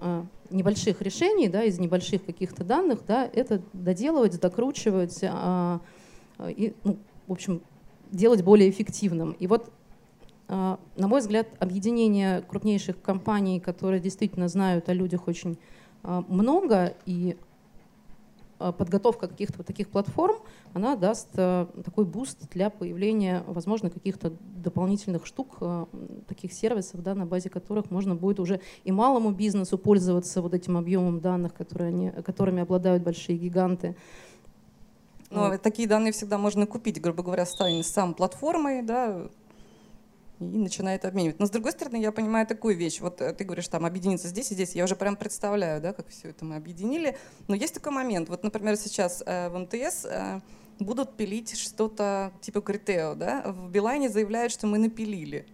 небольших решений, да, из небольших каких-то данных, да, это доделывать, докручивать э, и, ну, в общем, делать более эффективным. И вот на мой взгляд, объединение крупнейших компаний, которые действительно знают о людях очень а, много, и а, подготовка каких-то вот таких платформ, она даст такой буст для появления, возможно, каких-то дополнительных штук, таких сервисов, да, на базе которых можно будет уже и малому бизнесу пользоваться вот этим объемом данных, которые они, которыми обладают большие гиганты. Но вот. такие данные всегда можно купить, грубо говоря, станет сам платформой, да, и начинает обменивать. Но с другой стороны, я понимаю такую вещь. Вот э, ты говоришь, там, объединиться здесь и здесь. Я уже прям представляю, да, как все это мы объединили. Но есть такой момент. Вот, например, сейчас э, в МТС э, будут пилить что-то типа Критео, да? В Билайне заявляют, что мы напилили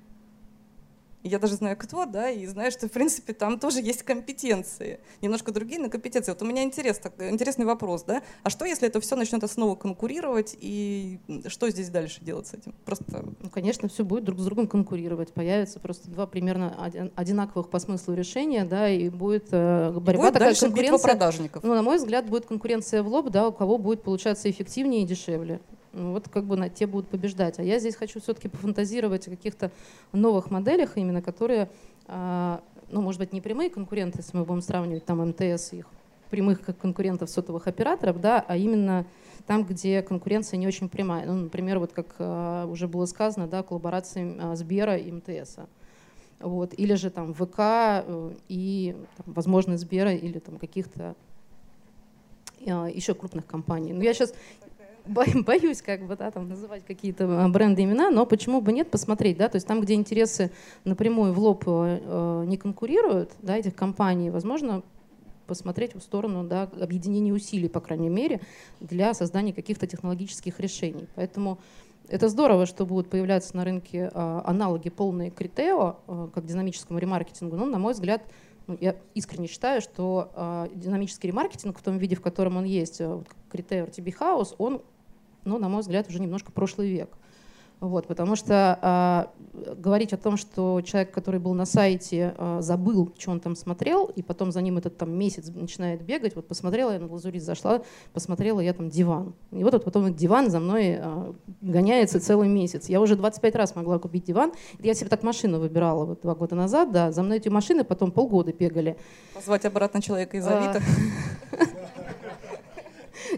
я даже знаю, кто, да, и знаю, что, в принципе, там тоже есть компетенции. Немножко другие, но компетенции. Вот у меня интерес, так, интересный вопрос, да, а что, если это все начнет снова конкурировать, и что здесь дальше делать с этим? Просто... Ну, конечно, все будет друг с другом конкурировать. Появятся просто два примерно одинаковых по смыслу решения, да, и будет э, борьба будет такая, дальше конкуренция. продажников. Ну, на мой взгляд, будет конкуренция в лоб, да, у кого будет получаться эффективнее и дешевле. Ну, вот как бы на те будут побеждать. А я здесь хочу все-таки пофантазировать о каких-то новых моделях, именно которые, а, ну, может быть, не прямые конкуренты, если мы будем сравнивать там МТС их прямых как конкурентов сотовых операторов, да, а именно там, где конкуренция не очень прямая. Ну, например, вот как а, уже было сказано, да, коллаборации а, Сбера и МТС. Вот. Или же там ВК э, и, там, возможно, Сбера или там каких-то еще крупных компаний. Но я сейчас [LAUGHS] боюсь как бы, да, там, называть какие-то а, бренды имена, но почему бы нет посмотреть, да, то есть там, где интересы напрямую в лоб э, э, не конкурируют, да, этих компаний, возможно, посмотреть в сторону да, объединения усилий, по крайней мере, для создания каких-то технологических решений. Поэтому это здорово, что будут появляться на рынке э, аналоги полные Критео, э, как динамическому ремаркетингу, но, на мой взгляд, ну, я искренне считаю, что э, динамический ремаркетинг в том виде, в котором он есть, вот, Критео, RTB House, он ну, на мой взгляд, уже немножко прошлый век. Вот, потому что э, говорить о том, что человек, который был на сайте, э, забыл, что он там смотрел, и потом за ним этот там месяц начинает бегать, вот посмотрела я на глазурит, зашла, посмотрела я там диван. И вот, вот потом этот диван за мной э, гоняется целый месяц. Я уже 25 раз могла купить диван. Я себе так машину выбирала вот два года назад, да, за мной эти машины потом полгода бегали. Позвать обратно человека из Авито. [LAUGHS]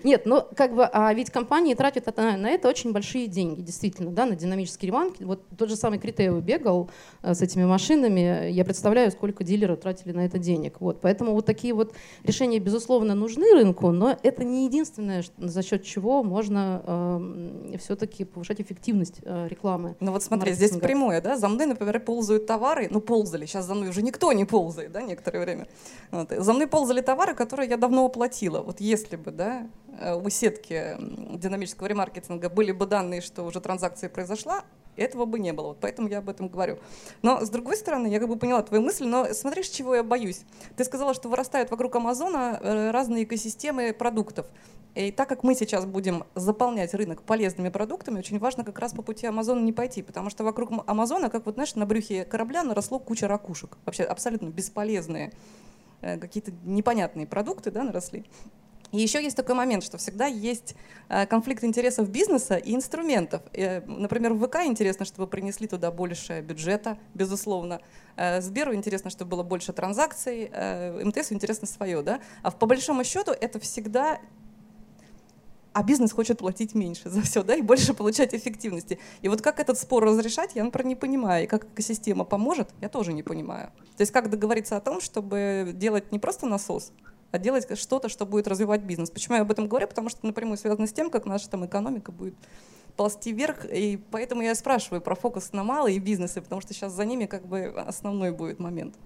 Нет, ну как бы, а ведь компании тратят на, это очень большие деньги, действительно, да, на динамический ремонт. Вот тот же самый Критео бегал э, с этими машинами, я представляю, сколько дилеры тратили на это денег. Вот, поэтому вот такие вот решения, безусловно, нужны рынку, но это не единственное, за счет чего можно э, все-таки повышать эффективность э, рекламы. Ну вот смотри, здесь прямое, да, за мной, например, ползают товары, ну ползали, сейчас за мной уже никто не ползает, да, некоторое время. Вот. За мной ползали товары, которые я давно оплатила. Вот если бы, да, у сетки динамического ремаркетинга были бы данные, что уже транзакция произошла, этого бы не было. Вот поэтому я об этом говорю. Но, с другой стороны, я как бы поняла твою мысль, но смотри, чего я боюсь. Ты сказала, что вырастают вокруг Амазона э, разные экосистемы продуктов. И так как мы сейчас будем заполнять рынок полезными продуктами, очень важно как раз по пути Амазона не пойти, потому что вокруг Амазона, как вот, знаешь, на брюхе корабля наросло куча ракушек, вообще абсолютно бесполезные, э, какие-то непонятные продукты да, наросли. И еще есть такой момент, что всегда есть э, конфликт интересов бизнеса и инструментов. Э, например, в ВК интересно, чтобы принесли туда больше бюджета, безусловно. Э, Сберу интересно, чтобы было больше транзакций, МТСу интересно свое. Да? А по большому счету это всегда а бизнес хочет платить меньше за все, да, и больше получать эффективности. И вот как этот спор разрешать, я, например, не понимаю. И как экосистема поможет, я тоже не понимаю. То есть как договориться о том, чтобы делать не просто насос, а делать что-то, что будет развивать бизнес. Почему я об этом говорю? Потому что напрямую связано с тем, как наша там экономика будет ползти вверх, и поэтому я спрашиваю про фокус на малые бизнесы, потому что сейчас за ними как бы основной будет момент.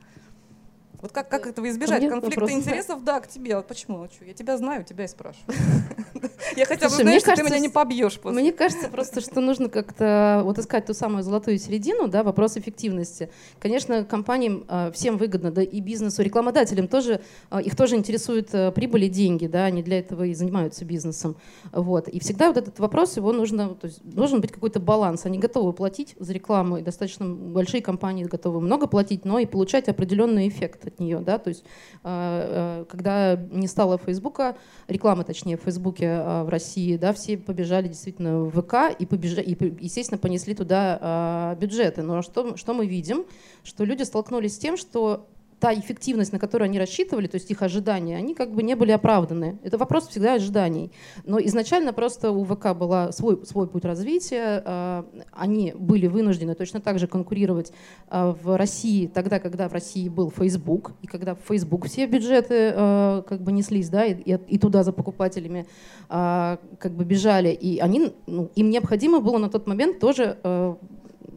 Вот как, как этого избежать? Конфликта интересов, да, к тебе. Вот почему? Я тебя знаю, тебя и спрашиваю. [LAUGHS] Я хотя бы знаю, что ты меня не побьешь после. Мне кажется просто, что нужно как-то вот искать ту самую золотую середину, да, вопрос эффективности. Конечно, компаниям э, всем выгодно, да, и бизнесу, рекламодателям тоже, э, их тоже интересует э, прибыль и деньги, да, они для этого и занимаются бизнесом. Вот. И всегда вот этот вопрос, его нужно, то есть должен быть какой-то баланс. Они готовы платить за рекламу, и достаточно большие компании готовы много платить, но и получать определенный эффект от нее, да, то есть э, э, когда не стало Фейсбука, рекламы, точнее, в Фейсбуке э, в России, да, все побежали действительно в ВК и, побежали, и естественно, понесли туда э, бюджеты. Но что, что мы видим? Что люди столкнулись с тем, что та эффективность, на которую они рассчитывали, то есть их ожидания, они как бы не были оправданы. Это вопрос всегда ожиданий. Но изначально просто у ВК был свой, свой путь развития. э, Они были вынуждены точно так же конкурировать э, в России, тогда, когда в России был Facebook, и когда в Facebook все бюджеты э, как бы неслись, да, и, и- туда за покупателями а, как бы бежали, и они, ну, им необходимо было на тот момент тоже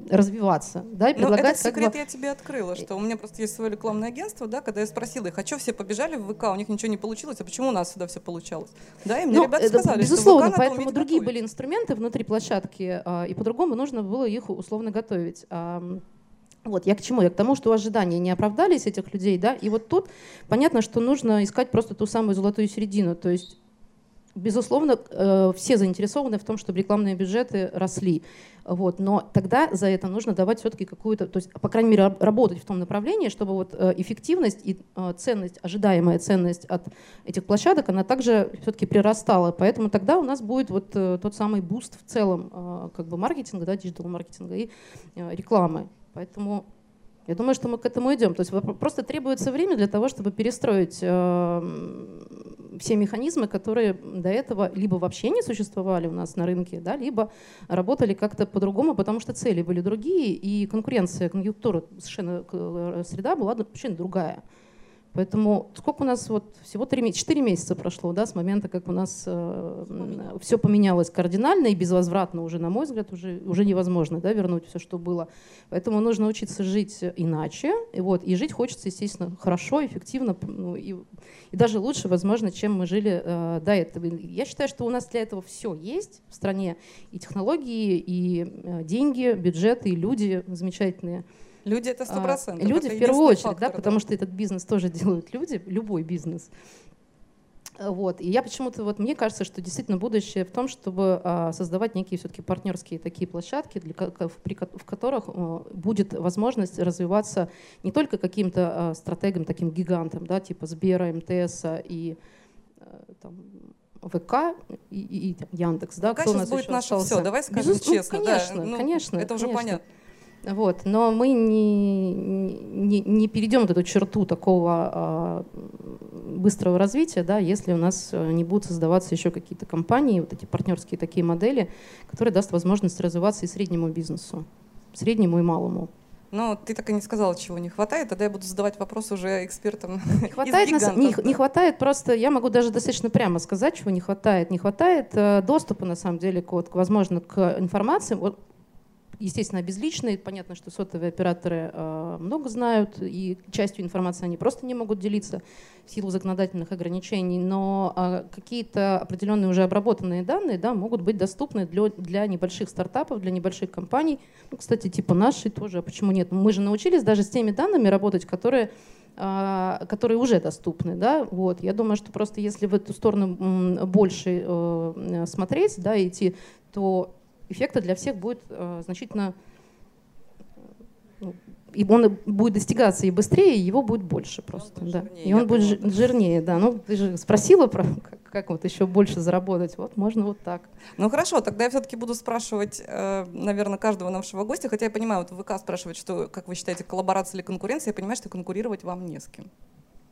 развиваться, да, и Ну, предлагать этот как секрет бы... я тебе открыла, что у меня просто есть свое рекламное агентство, да, когда я спросила их, а что все побежали в ВК, у них ничего не получилось, а почему у нас всегда все получалось? Да, и мне Ну, ребята это сказали, безусловно, что поэтому другие готовить. были инструменты внутри площадки, а, и по-другому нужно было их условно готовить. Вот, я к чему? Я к тому, что ожидания не оправдались этих людей, да, и вот тут понятно, что нужно искать просто ту самую золотую середину, то есть Безусловно, э, все заинтересованы в том, чтобы рекламные бюджеты росли. Вот. Но тогда за это нужно давать все-таки какую-то, то есть, по крайней мере, раб- работать в том направлении, чтобы вот э, эффективность и э, ценность, ожидаемая ценность от этих площадок, она также все-таки прирастала. Поэтому тогда у нас будет вот тот самый boost в целом как бы маркетинга, да, digital-маркетинга и рекламы. Поэтому я думаю, что мы к этому идем. То есть просто требуется время для того, чтобы перестроить э, м, все механизмы, которые до этого либо вообще не существовали у нас на рынке, да, либо работали как-то по-другому, потому что цели были другие, и конкуренция, конъюнктура, совершенно э, среда была вообще другая. Поэтому сколько у нас вот всего три месяца, четыре месяца прошло, да, с момента, как у нас все поменялось кардинально и безвозвратно уже, на мой взгляд, уже, уже невозможно, да, вернуть все, что было. Поэтому нужно учиться жить иначе, и вот, и жить хочется, естественно, хорошо, эффективно, ну, и, и даже лучше, возможно, чем мы жили э, до этого. Я считаю, что у нас для этого все есть в стране, и технологии, и э, деньги, бюджеты, и люди замечательные. Люди это сто А, процентов. Люди это в первую очередь, да, фактор, потому что этот бизнес тоже [LAUGHS] делают люди, любой бизнес. Вот. И я почему-то, вот мне кажется, что действительно будущее в том, чтобы а, создавать некие все-таки партнерские такие площадки, для, в, при в которых а, будет возможность развиваться не только каким-то а, стратегам, таким гигантам, да, типа Сбера, МТСа и а, там, ВК и, и- и там Яндекс, да, ВК кто у нас будет еще наше остался? все, давай скажем Безус- ну, честно. да, конечно, ну, конечно, Это уже конечно. понятно. Вот, но мы не, не, не перейдем вот эту черту такого а, быстрого развития, да, если у нас э, не будут создаваться еще какие-то компании, вот эти партнерские такие модели, которые даст возможность развиваться и среднему бизнесу, среднему и малому. Но ты так и не сказала, чего не хватает, тогда я буду задавать вопрос уже экспертам. [LAUGHS] Не хватает, на с- не, не хватает просто, я могу даже достаточно прямо сказать, чего не хватает. Не хватает э, доступа, на самом деле, к, вот, возможно, к информации. Вот, естественно, безличные. Понятно, что сотовые операторы э, много знают, и частью информации они просто не могут делиться в силу законодательных ограничений, но э, какие-то определенные уже обработанные данные да, могут быть доступны для, для небольших стартапов, для небольших компаний. Ну, кстати, типа нашей тоже, а почему нет? Мы же научились даже с теми данными работать, которые а, которые уже доступны, да, вот. Я думаю, что просто если в эту сторону больше э, смотреть, да, идти, то эффекта для всех будет э, значительно ну, и он будет достигаться и быстрее, и его будет больше просто, будет да. жирнее, и он будет да. жирнее, да. Ну, ты же спросила про как, как вот еще больше заработать, вот можно вот так. Ну хорошо, тогда я все-таки буду спрашивать, наверное, каждого нашего гостя, хотя я понимаю, вот ВК спрашивает, что, как вы считаете, коллаборация или конкуренция, я понимаю, что конкурировать вам не с кем.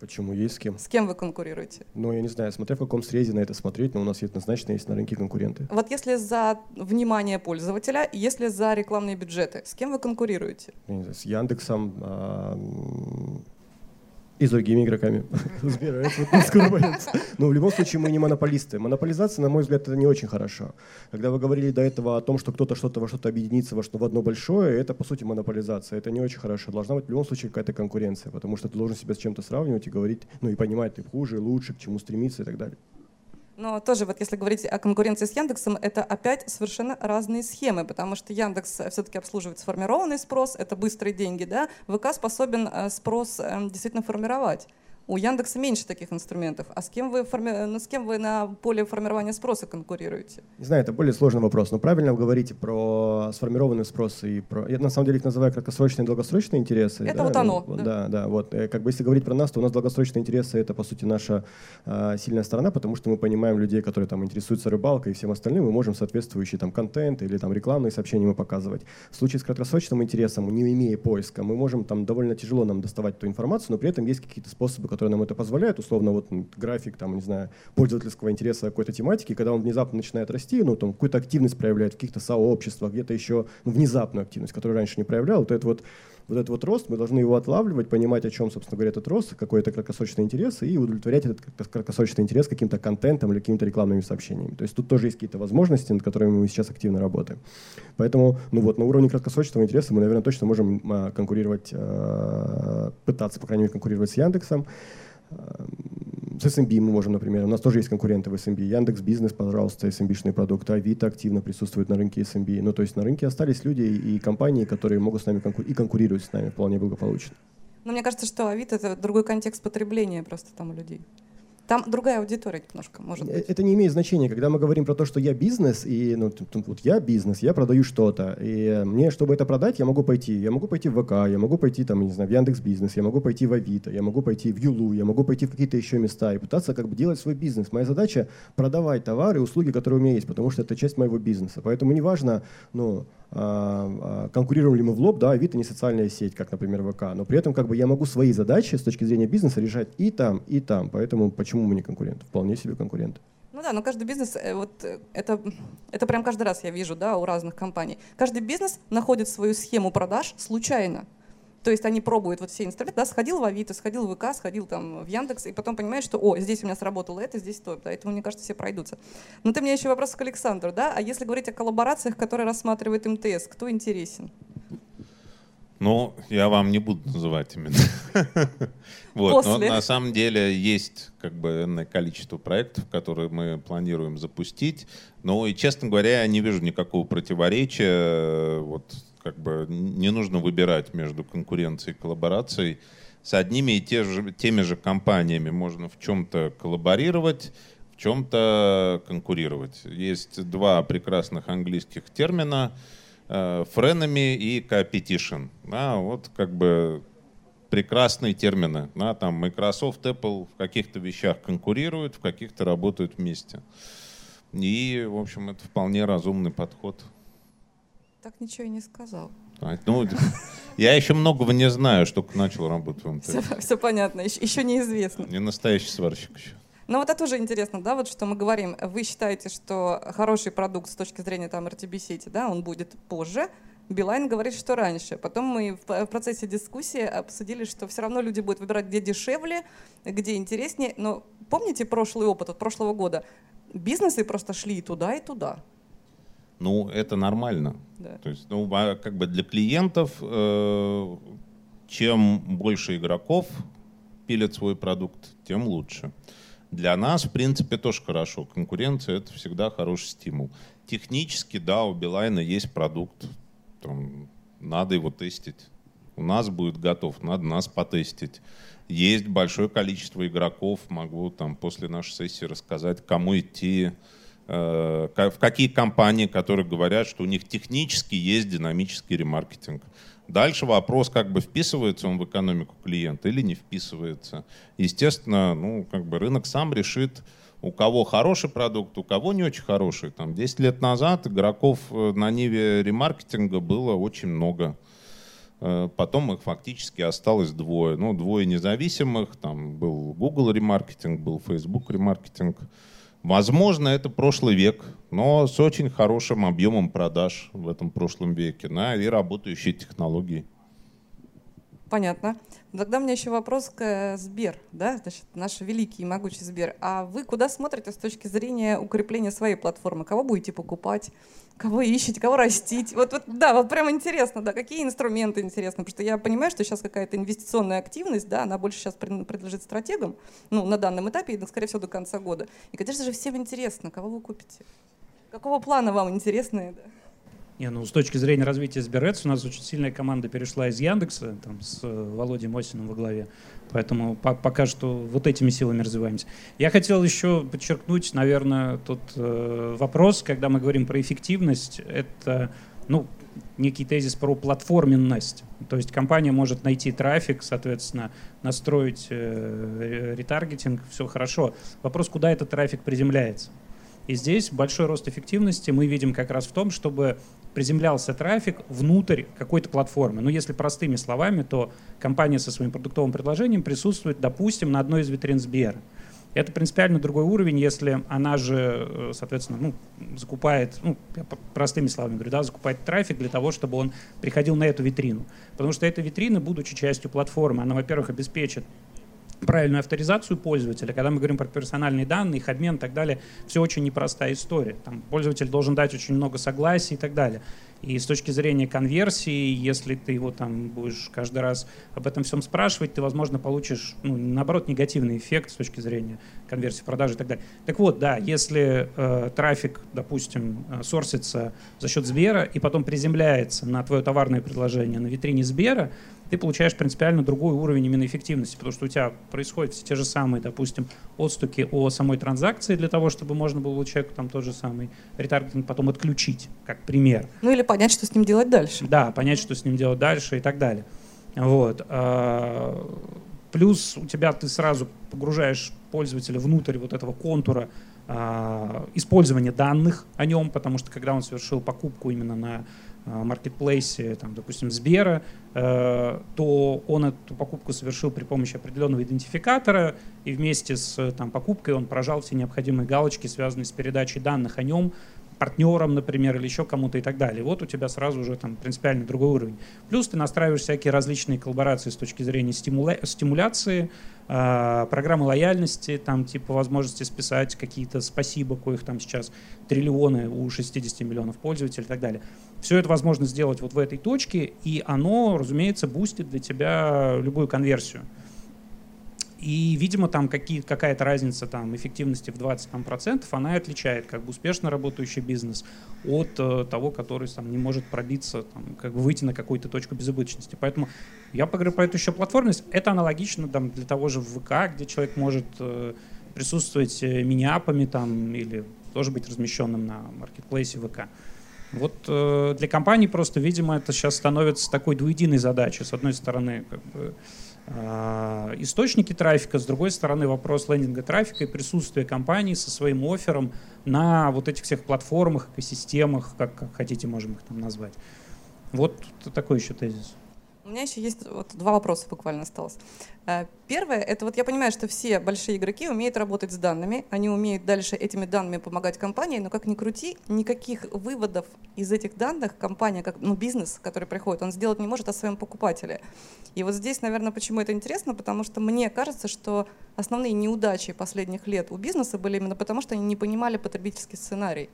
Почему? Есть с кем? С кем вы конкурируете? Ну, я не знаю, смотря в каком срезе на это смотреть, но у нас однозначно есть на рынке конкуренты. Вот если за внимание пользователя, если за рекламные бюджеты, с кем вы конкурируете? Я не знаю, с Яндексом а, и с другими игроками. [LAUGHS] Но в любом случае мы не монополисты. Монополизация, на мой взгляд, это не очень хорошо. Когда вы говорили до этого о том, что кто-то что-то во что-то объединится во что в одно большое, это по сути монополизация. Это не очень хорошо. Должна быть в любом случае какая-то конкуренция, потому что ты должен себя с чем-то сравнивать и говорить, ну и понимать, ты хуже, лучше, к чему стремиться и так далее. Но тоже вот если говорить о конкуренции с Яндексом, это опять совершенно разные схемы, потому что Яндекс все-таки обслуживает сформированный спрос, это быстрые деньги, да, ВК способен э, спрос эм, действительно формировать. У Яндекса меньше таких инструментов. А с кем вы, форми... ну, с кем вы на поле формирования спроса конкурируете? Не знаю, это более сложный вопрос. Но правильно вы говорите про сформированный спрос и про... Я на самом деле их называю краткосрочные и долгосрочные интересы. Это да? вот оно. Да, да, да. вот. Э, как бы если говорить про нас, то у нас долгосрочные интересы — это, по сути, наша а, сильная сторона, потому что мы понимаем людей, которые там интересуются рыбалкой и всем остальным, мы можем соответствующий там контент или там рекламные сообщения мы показывать. В случае с краткосрочным интересом, не имея поиска, мы можем там довольно тяжело нам доставать эту информацию, но при этом есть какие-то способы, которые нам это позволяют, условно, вот график, там, не знаю, пользовательского интереса какой-то тематики, когда он внезапно начинает расти, ну, там, какую-то активность проявляет в каких-то сообществах, где-то еще ну, внезапную активность, которую раньше не проявлял, вот это вот вот этот вот рост, мы должны его отлавливать, понимать, о чем, собственно говоря, этот рост, какой это краткосрочный интерес, и удовлетворять этот краткосрочный интерес каким-то контентом или какими-то рекламными сообщениями. То есть тут тоже есть какие-то возможности, над которыми мы сейчас активно работаем. Поэтому, ну вот, на уровне краткосрочного интереса мы, наверное, точно можем а, конкурировать, а, пытаться, по крайней мере, конкурировать с Яндексом. С SMB мы можем, например, у нас тоже есть конкуренты в SMB. Яндекс Бизнес, пожалуйста, SMB-шные продукты. Авито активно присутствует на рынке SMB. Ну, то есть на рынке остались люди и компании, которые могут с нами конкур- и конкурируют с нами вполне благополучно. Но мне кажется, что Авито — это другой контекст потребления просто там у людей. Там другая аудитория немножко, может быть. Это не имеет значения. Когда мы говорим про то, что я бизнес, и ну, вот я бизнес, я продаю что-то, и мне, чтобы это продать, я могу пойти. Я могу пойти в ВК, я могу пойти там, не знаю, в Яндекс Бизнес, я могу пойти в Авито, я могу пойти в Юлу, я могу пойти в какие-то еще места и пытаться как бы делать свой бизнес. Моя задача продавать товары и услуги, которые у меня есть, потому что это часть моего бизнеса. Поэтому неважно, ну, а, а, конкурируем ли мы в лоб, да, Авито не социальная сеть, как, например, ВК, но при этом как бы я могу свои задачи с точки зрения бизнеса решать и там, и там, поэтому почему мы не конкуренты? Вполне себе конкуренты. Ну да, но каждый бизнес, э, вот э, это, это прям каждый раз я вижу, да, у разных компаний. Каждый бизнес находит свою схему продаж случайно. То есть они пробуют вот все инструменты, да, сходил в Авито, сходил в ВК, сходил там в Яндекс, и потом понимаешь, что, о, здесь у меня сработало это, здесь то, поэтому, мне кажется, все пройдутся. Но ты мне еще вопрос к Александру, да, а если говорить о коллаборациях, которые рассматривает МТС, кто интересен? Ну, я вам не буду называть именно. [LAUGHS] Вот, но на самом деле есть как бы энное количество проектов, которые мы планируем запустить. Но и, честно говоря, я не вижу никакого противоречия вот как бы не нужно выбирать между конкуренцией и коллаборацией. С одними и те же, теми же компаниями можно в чем-то коллаборировать, в чем-то конкурировать. Есть два прекрасных английских термина э, френами и competition. Да, вот как бы прекрасные термины. Да, там Microsoft, Apple в каких-то вещах конкурируют, в каких-то работают вместе. И, в общем, это вполне разумный подход. Так ничего и не сказал. Ну, [LAUGHS] я еще многого не знаю, что начал работать в МТС. Все, все понятно, еще, еще неизвестно. Не настоящий сварщик еще. Ну вот это тоже интересно, да, вот что мы говорим. Вы считаете, что хороший продукт с точки зрения там RTB сети, да, он будет позже, Билайн говорит, что раньше. Потом мы в процессе дискуссии обсудили, что все равно люди будут выбирать, где дешевле, где интереснее. Но помните прошлый опыт от прошлого года? Бизнесы просто шли и туда, и туда ну, это нормально. Да. То есть, ну, а как бы для клиентов, э, чем больше игроков пилят свой продукт, тем лучше. Для нас, в принципе, тоже хорошо. Конкуренция — это всегда хороший стимул. Технически, да, у Билайна есть продукт, там, надо его тестить. У нас будет готов, надо нас потестить. Есть большое количество игроков, могу там после нашей сессии рассказать, кому идти, в какие компании, которые говорят, что у них технически есть динамический ремаркетинг. Дальше вопрос, как бы вписывается он в экономику клиента или не вписывается. Естественно, ну, как бы рынок сам решит, у кого хороший продукт, у кого не очень хороший. Там 10 лет назад игроков э, на ниве ремаркетинга было очень много. Э, потом их фактически осталось двое. Ну, двое независимых. Там был Google ремаркетинг, был Facebook ремаркетинг. Возможно, это прошлый век, но с очень хорошим объемом продаж в этом прошлом веке, да, и работающие технологии. Понятно. Тогда у меня еще вопрос к э, Сбер, да, значит, наш великий и могучий Сбер. А вы куда смотрите с точки зрения укрепления своей платформы? Кого будете покупать? Кого ищете? Кого растить? Вот, вот да, вот прям интересно, да, какие инструменты интересны? Потому что я понимаю, что сейчас какая-то инвестиционная активность, да, она больше сейчас принадлежит стратегам, ну, на данном этапе, и, скорее всего, до конца года. И, конечно же, всем интересно, кого вы купите? Какого плана вам интересны? Да? Не, ну с точки зрения развития Сберэтс у нас очень сильная команда перешла из Яндекса, там, с э, Володей Мосиным во главе. Поэтому по пока что вот этими силами развиваемся. Я хотел еще подчеркнуть, наверное, тот э, вопрос, когда мы говорим про эффективность, это ну, некий тезис про платформенность. То есть компания может найти трафик, соответственно, настроить э, ретаргетинг, все хорошо. Вопрос, куда этот трафик приземляется. И здесь большой рост эффективности мы видим как раз в том, чтобы приземлялся трафик внутрь какой-то платформы. Ну, если простыми словами, то компания со своим продуктовым предложением присутствует, допустим, на одной из витрин Сбера. Это принципиально другой уровень, если она же, э, соответственно, ну, закупает, ну, простыми словами говорю, да, закупает трафик для того, чтобы он приходил на эту витрину. Потому что эта витрина, будучи частью платформы, она, во-первых, обеспечит правильную авторизацию пользователя. Когда мы говорим про персональные данные, их обмен и так далее, все очень непростая история. Там пользователь должен дать очень много согласий и так далее. И с точки зрения конверсии, если ты его там будешь каждый раз об этом всем спрашивать, ты, возможно, получишь, ну, наоборот, негативный эффект с точки зрения конверсии, продажи и так далее. Так вот, да, если э, трафик, допустим, э, сорсится за счет Сбера и потом приземляется на твое товарное предложение на витрине Сбера, ты получаешь принципиально другой уровень именно эффективности, потому что у тебя происходят все те же самые, допустим, отстуки о самой транзакции для того, чтобы можно было человеку там тот же самый ретаргетинг потом отключить, как пример. Ну или понять, что с ним делать дальше. Да, понять, что с ним делать дальше и так далее. Вот. А, плюс у тебя ты сразу погружаешь пользователя внутрь вот этого контура а, использования данных о нем, потому что когда он совершил покупку именно на Э, маркетплейсе, там, допустим, Сбера, э, то он эту покупку совершил при помощи определенного идентификатора, и вместе с там, покупкой он прожал все необходимые галочки, связанные с передачей данных о нем, партнерам, например, или еще кому-то и так далее. Вот у тебя сразу уже там принципиально другой уровень. Плюс ты настраиваешь всякие различные коллаборации с точки зрения стимуля... стимуляции, э, программы лояльности, там типа возможности списать какие-то спасибо, коих там сейчас триллионы у 60 миллионов пользователей и так далее. Все это возможно сделать вот в этой точке, и оно, разумеется, бустит для тебя любую конверсию. И, видимо, там какие, какая-то разница там, эффективности в 20%, там, процентов, она и отличает как бы успешно работающий бизнес от э, того, который там, не может пробиться, там, как бы выйти на какую-то точку безубыточности. Поэтому я поговорю про эту еще платформенность. Это аналогично там, для того же ВК, где человек может э, присутствовать э, мини-апами там, или тоже быть размещенным на маркетплейсе ВК. Вот э, для компаний просто, видимо, это сейчас становится такой двуединой задачей. С одной стороны, как бы, источники трафика, с другой стороны, вопрос лендинга трафика и присутствия компании со своим оффером на вот этих всех платформах, экосистемах, как, как хотите, можем их там назвать. Вот такой еще тезис. У меня еще есть вот два вопроса буквально осталось. Э, первое, это вот я понимаю, что все большие игроки умеют работать с данными, они умеют дальше этими данными помогать компании, но как ни крути, никаких выводов из этих данных компания, как ну, бизнес, который приходит, он сделать не может о своем покупателе. И вот здесь, наверное, почему это интересно, потому что мне кажется, что основные неудачи последних лет у бизнеса были именно потому, что они не понимали потребительский сценарий.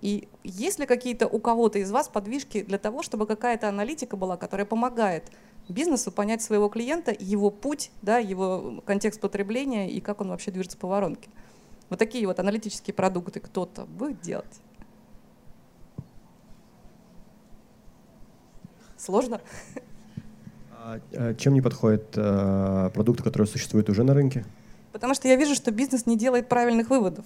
И есть ли какие-то у кого-то из вас подвижки для того, чтобы какая-то аналитика была, которая помогает бизнесу понять своего клиента, его путь, да, его контекст потребления и как он вообще движется по воронке? Вот такие вот аналитические продукты кто-то будет делать? Сложно? А, а чем не подходят а, продукты, которые существуют уже на рынке? Потому что я вижу, что бизнес не делает правильных выводов.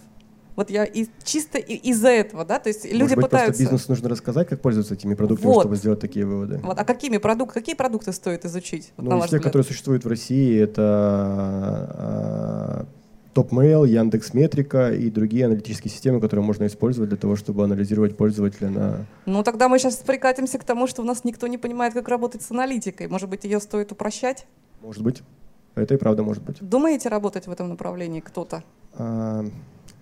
Вот я и, чисто из-за этого, да, то есть Может люди быть, пытаются... Просто бизнесу нужно рассказать, как пользоваться этими продуктами, вот. чтобы сделать такие выводы. Вот. А какими продук... какие продукты стоит изучить? Вот, ну, из тех, которые существуют в России, это TopMail, Яндекс Метрика и другие аналитические системы, которые можно использовать для того, чтобы анализировать пользователя на... Ну тогда мы сейчас прикатимся к тому, что у нас никто не понимает, как работать с аналитикой. Может быть, ее стоит упрощать? Может быть. Это и правда может быть. Думаете работать в этом направлении кто-то? А,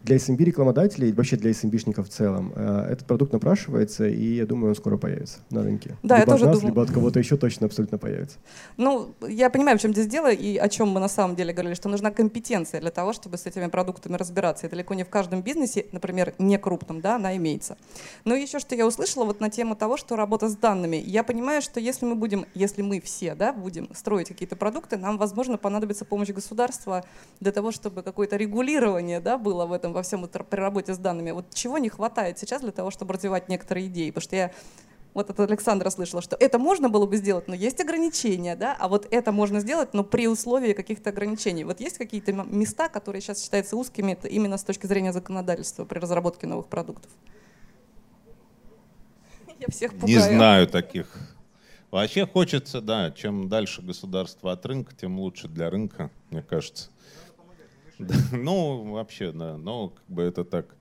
для SMB рекламодателей, вообще для SMBшников в целом, э, этот продукт напрашивается, и я думаю, он скоро появится на рынке. Да, либо я от тоже нас, думаю. либо от кого-то еще точно абсолютно появится. Ну, я понимаю, в чем здесь дело и о чем мы на самом деле говорили, что нужна компетенция для того, чтобы с этими продуктами разбираться. И далеко не в каждом бизнесе, например, не крупном, да, она имеется. Но еще что я услышала вот на тему того, что работа с данными. Я понимаю, что если мы будем, если мы все, да, будем строить какие-то продукты, нам, возможно, понадобится помощь государства для того, чтобы какое-то регулирование, да, было в этом, во всем при работе с данными. Вот чего не хватает сейчас для того, чтобы развивать некоторые идеи? Потому что я вот от Александра слышала, что это можно было бы сделать, но есть ограничения, да, а вот это можно сделать, но при условии каких-то ограничений. Вот есть какие-то места, которые сейчас считаются узкими это именно с точки зрения законодательства при разработке новых продуктов? [LAUGHS] Я всех пугаю. Не знаю таких. Вообще хочется, да, чем дальше государство от рынка, тем лучше для рынка, мне кажется. [LAUGHS] Ну, вообще, да. Но как бы это так,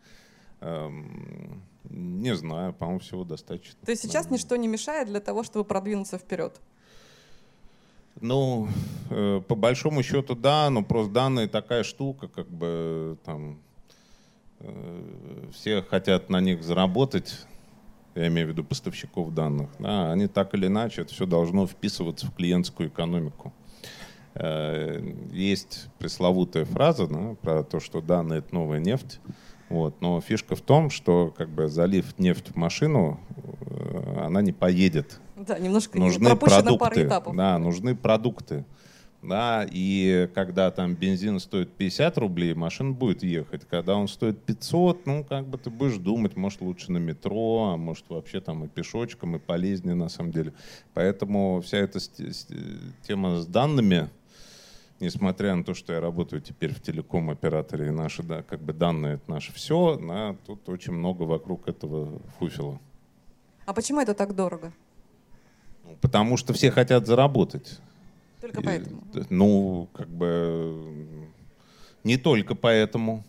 эм, не знаю, по-моему, всего достаточно. То есть сейчас ничто не мешает для того, чтобы продвинуться вперед. Ну, э, по большому счету, да, но просто данные такая штука, как бы там э, все хотят на них заработать, я имею в виду поставщиков данных, да, они так или иначе, это все должно вписываться в клиентскую экономику. Э, Есть пресловутая фраза да, про то, что данные — это новая нефть. Вот. Но фишка в том, что как бы залив нефть в машину, э, она не поедет Да, немножко нужны пропущена пара продукты. этапов. Да, нужны продукты. Да, и когда там бензин стоит 50 рублей, машина будет ехать. Когда он стоит 500, ну, как бы ты будешь думать, может, лучше на метро, а может, вообще там и пешочком, и полезнее на самом деле. Поэтому вся эта тема с данными, несмотря на то, что я работаю теперь в телеком-операторе, и наши, да, как бы данные — это наше все, да, тут очень много вокруг этого фуфела. А почему это так дорого? Ну, Потому что все хотят заработать. Только поэтому. Ну, как бы не только поэтому,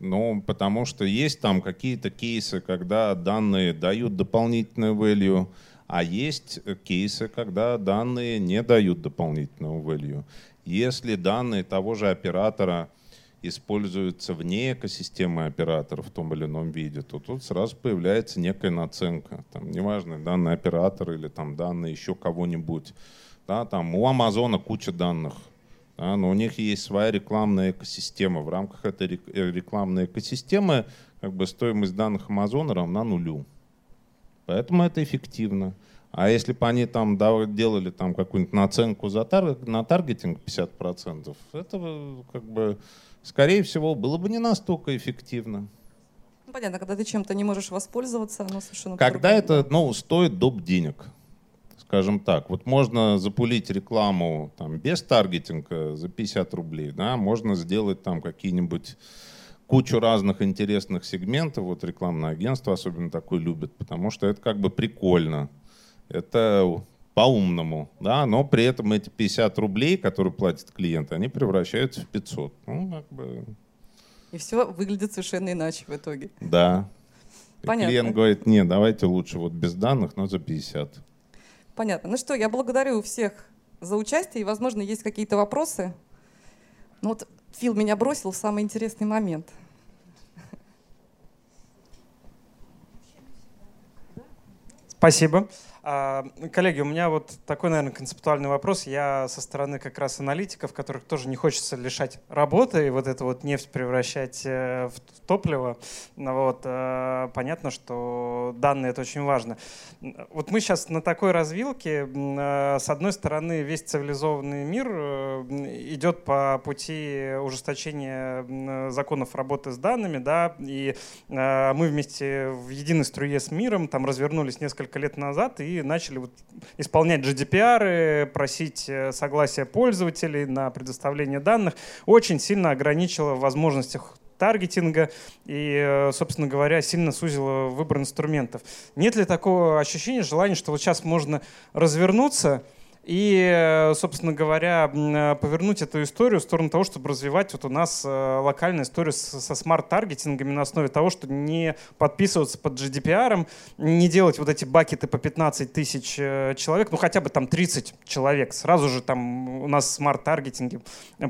но потому что есть там какие-то кейсы, когда данные дают дополнительную value, а есть э, кейсы, когда данные не дают дополнительного value. Если данные того же оператора используются вне экосистемы оператора в том или ином виде, то тут сразу появляется некая наценка. Там, неважно, данный оператор или там данные еще кого-нибудь. Да, там у Амазона куча данных, да, но у них есть своя рекламная экосистема. В рамках этой э, рекламной экосистемы как бы стоимость данных Амазона равна нулю. Поэтому это эффективно. А если бы они там делали там какую-нибудь наценку за тар- на таргетинг 50%, это как бы, скорее всего, было бы не настолько эффективно. Ну, понятно, когда ты чем-то не можешь воспользоваться, оно совершенно Когда это ну, стоит доп. денег, скажем так. Вот можно запулить рекламу там, без таргетинга за 50 рублей, да, можно сделать там какие-нибудь кучу разных интересных сегментов. Вот рекламное агентство особенно такое любит, потому что это как бы прикольно. Это по-умному, да, но при этом эти 50 рублей, которые платит клиент, они превращаются в 500. Ну, как бы, И все выглядит совершенно иначе в итоге. да. И Понятно. клиент говорит, нет, давайте лучше вот без данных, но за 50. Понятно. Ну что, я благодарю всех за участие, и, возможно, есть какие-то вопросы. Ну вот Фил меня бросил в самый интересный момент. Спасибо. А, Коллеги, у меня вот такой, наверное, концептуальный вопрос. Я со стороны как раз аналитиков, которых тоже не хочется лишать работы и вот эту вот нефть превращать э, в топливо. Ну Вот. э, Понятно, что данные — это очень важно. Вот мы сейчас на такой развилке. э, С одной стороны, весь цивилизованный мир идет по пути ужесточения законов работы с данными, да, и мы вместе в единой струе с миром там развернулись несколько лет назад и начали вот исполнять GDPR, просить э, согласия пользователей на предоставление данных. Очень сильно ограничило возможностях таргетинга и, э, собственно говоря, сильно сузило выбор инструментов. Нет ли такого ощущения, желания, что вот сейчас можно развернуться и, собственно говоря, повернуть эту историю в сторону того, чтобы развивать вот у нас локальную историю со smart-таргетингами на основе того, что не подписываться под GDPR, не делать вот эти бакеты по 15 тысяч человек, ну хотя бы там 30 человек, сразу же там у нас smart-таргетинги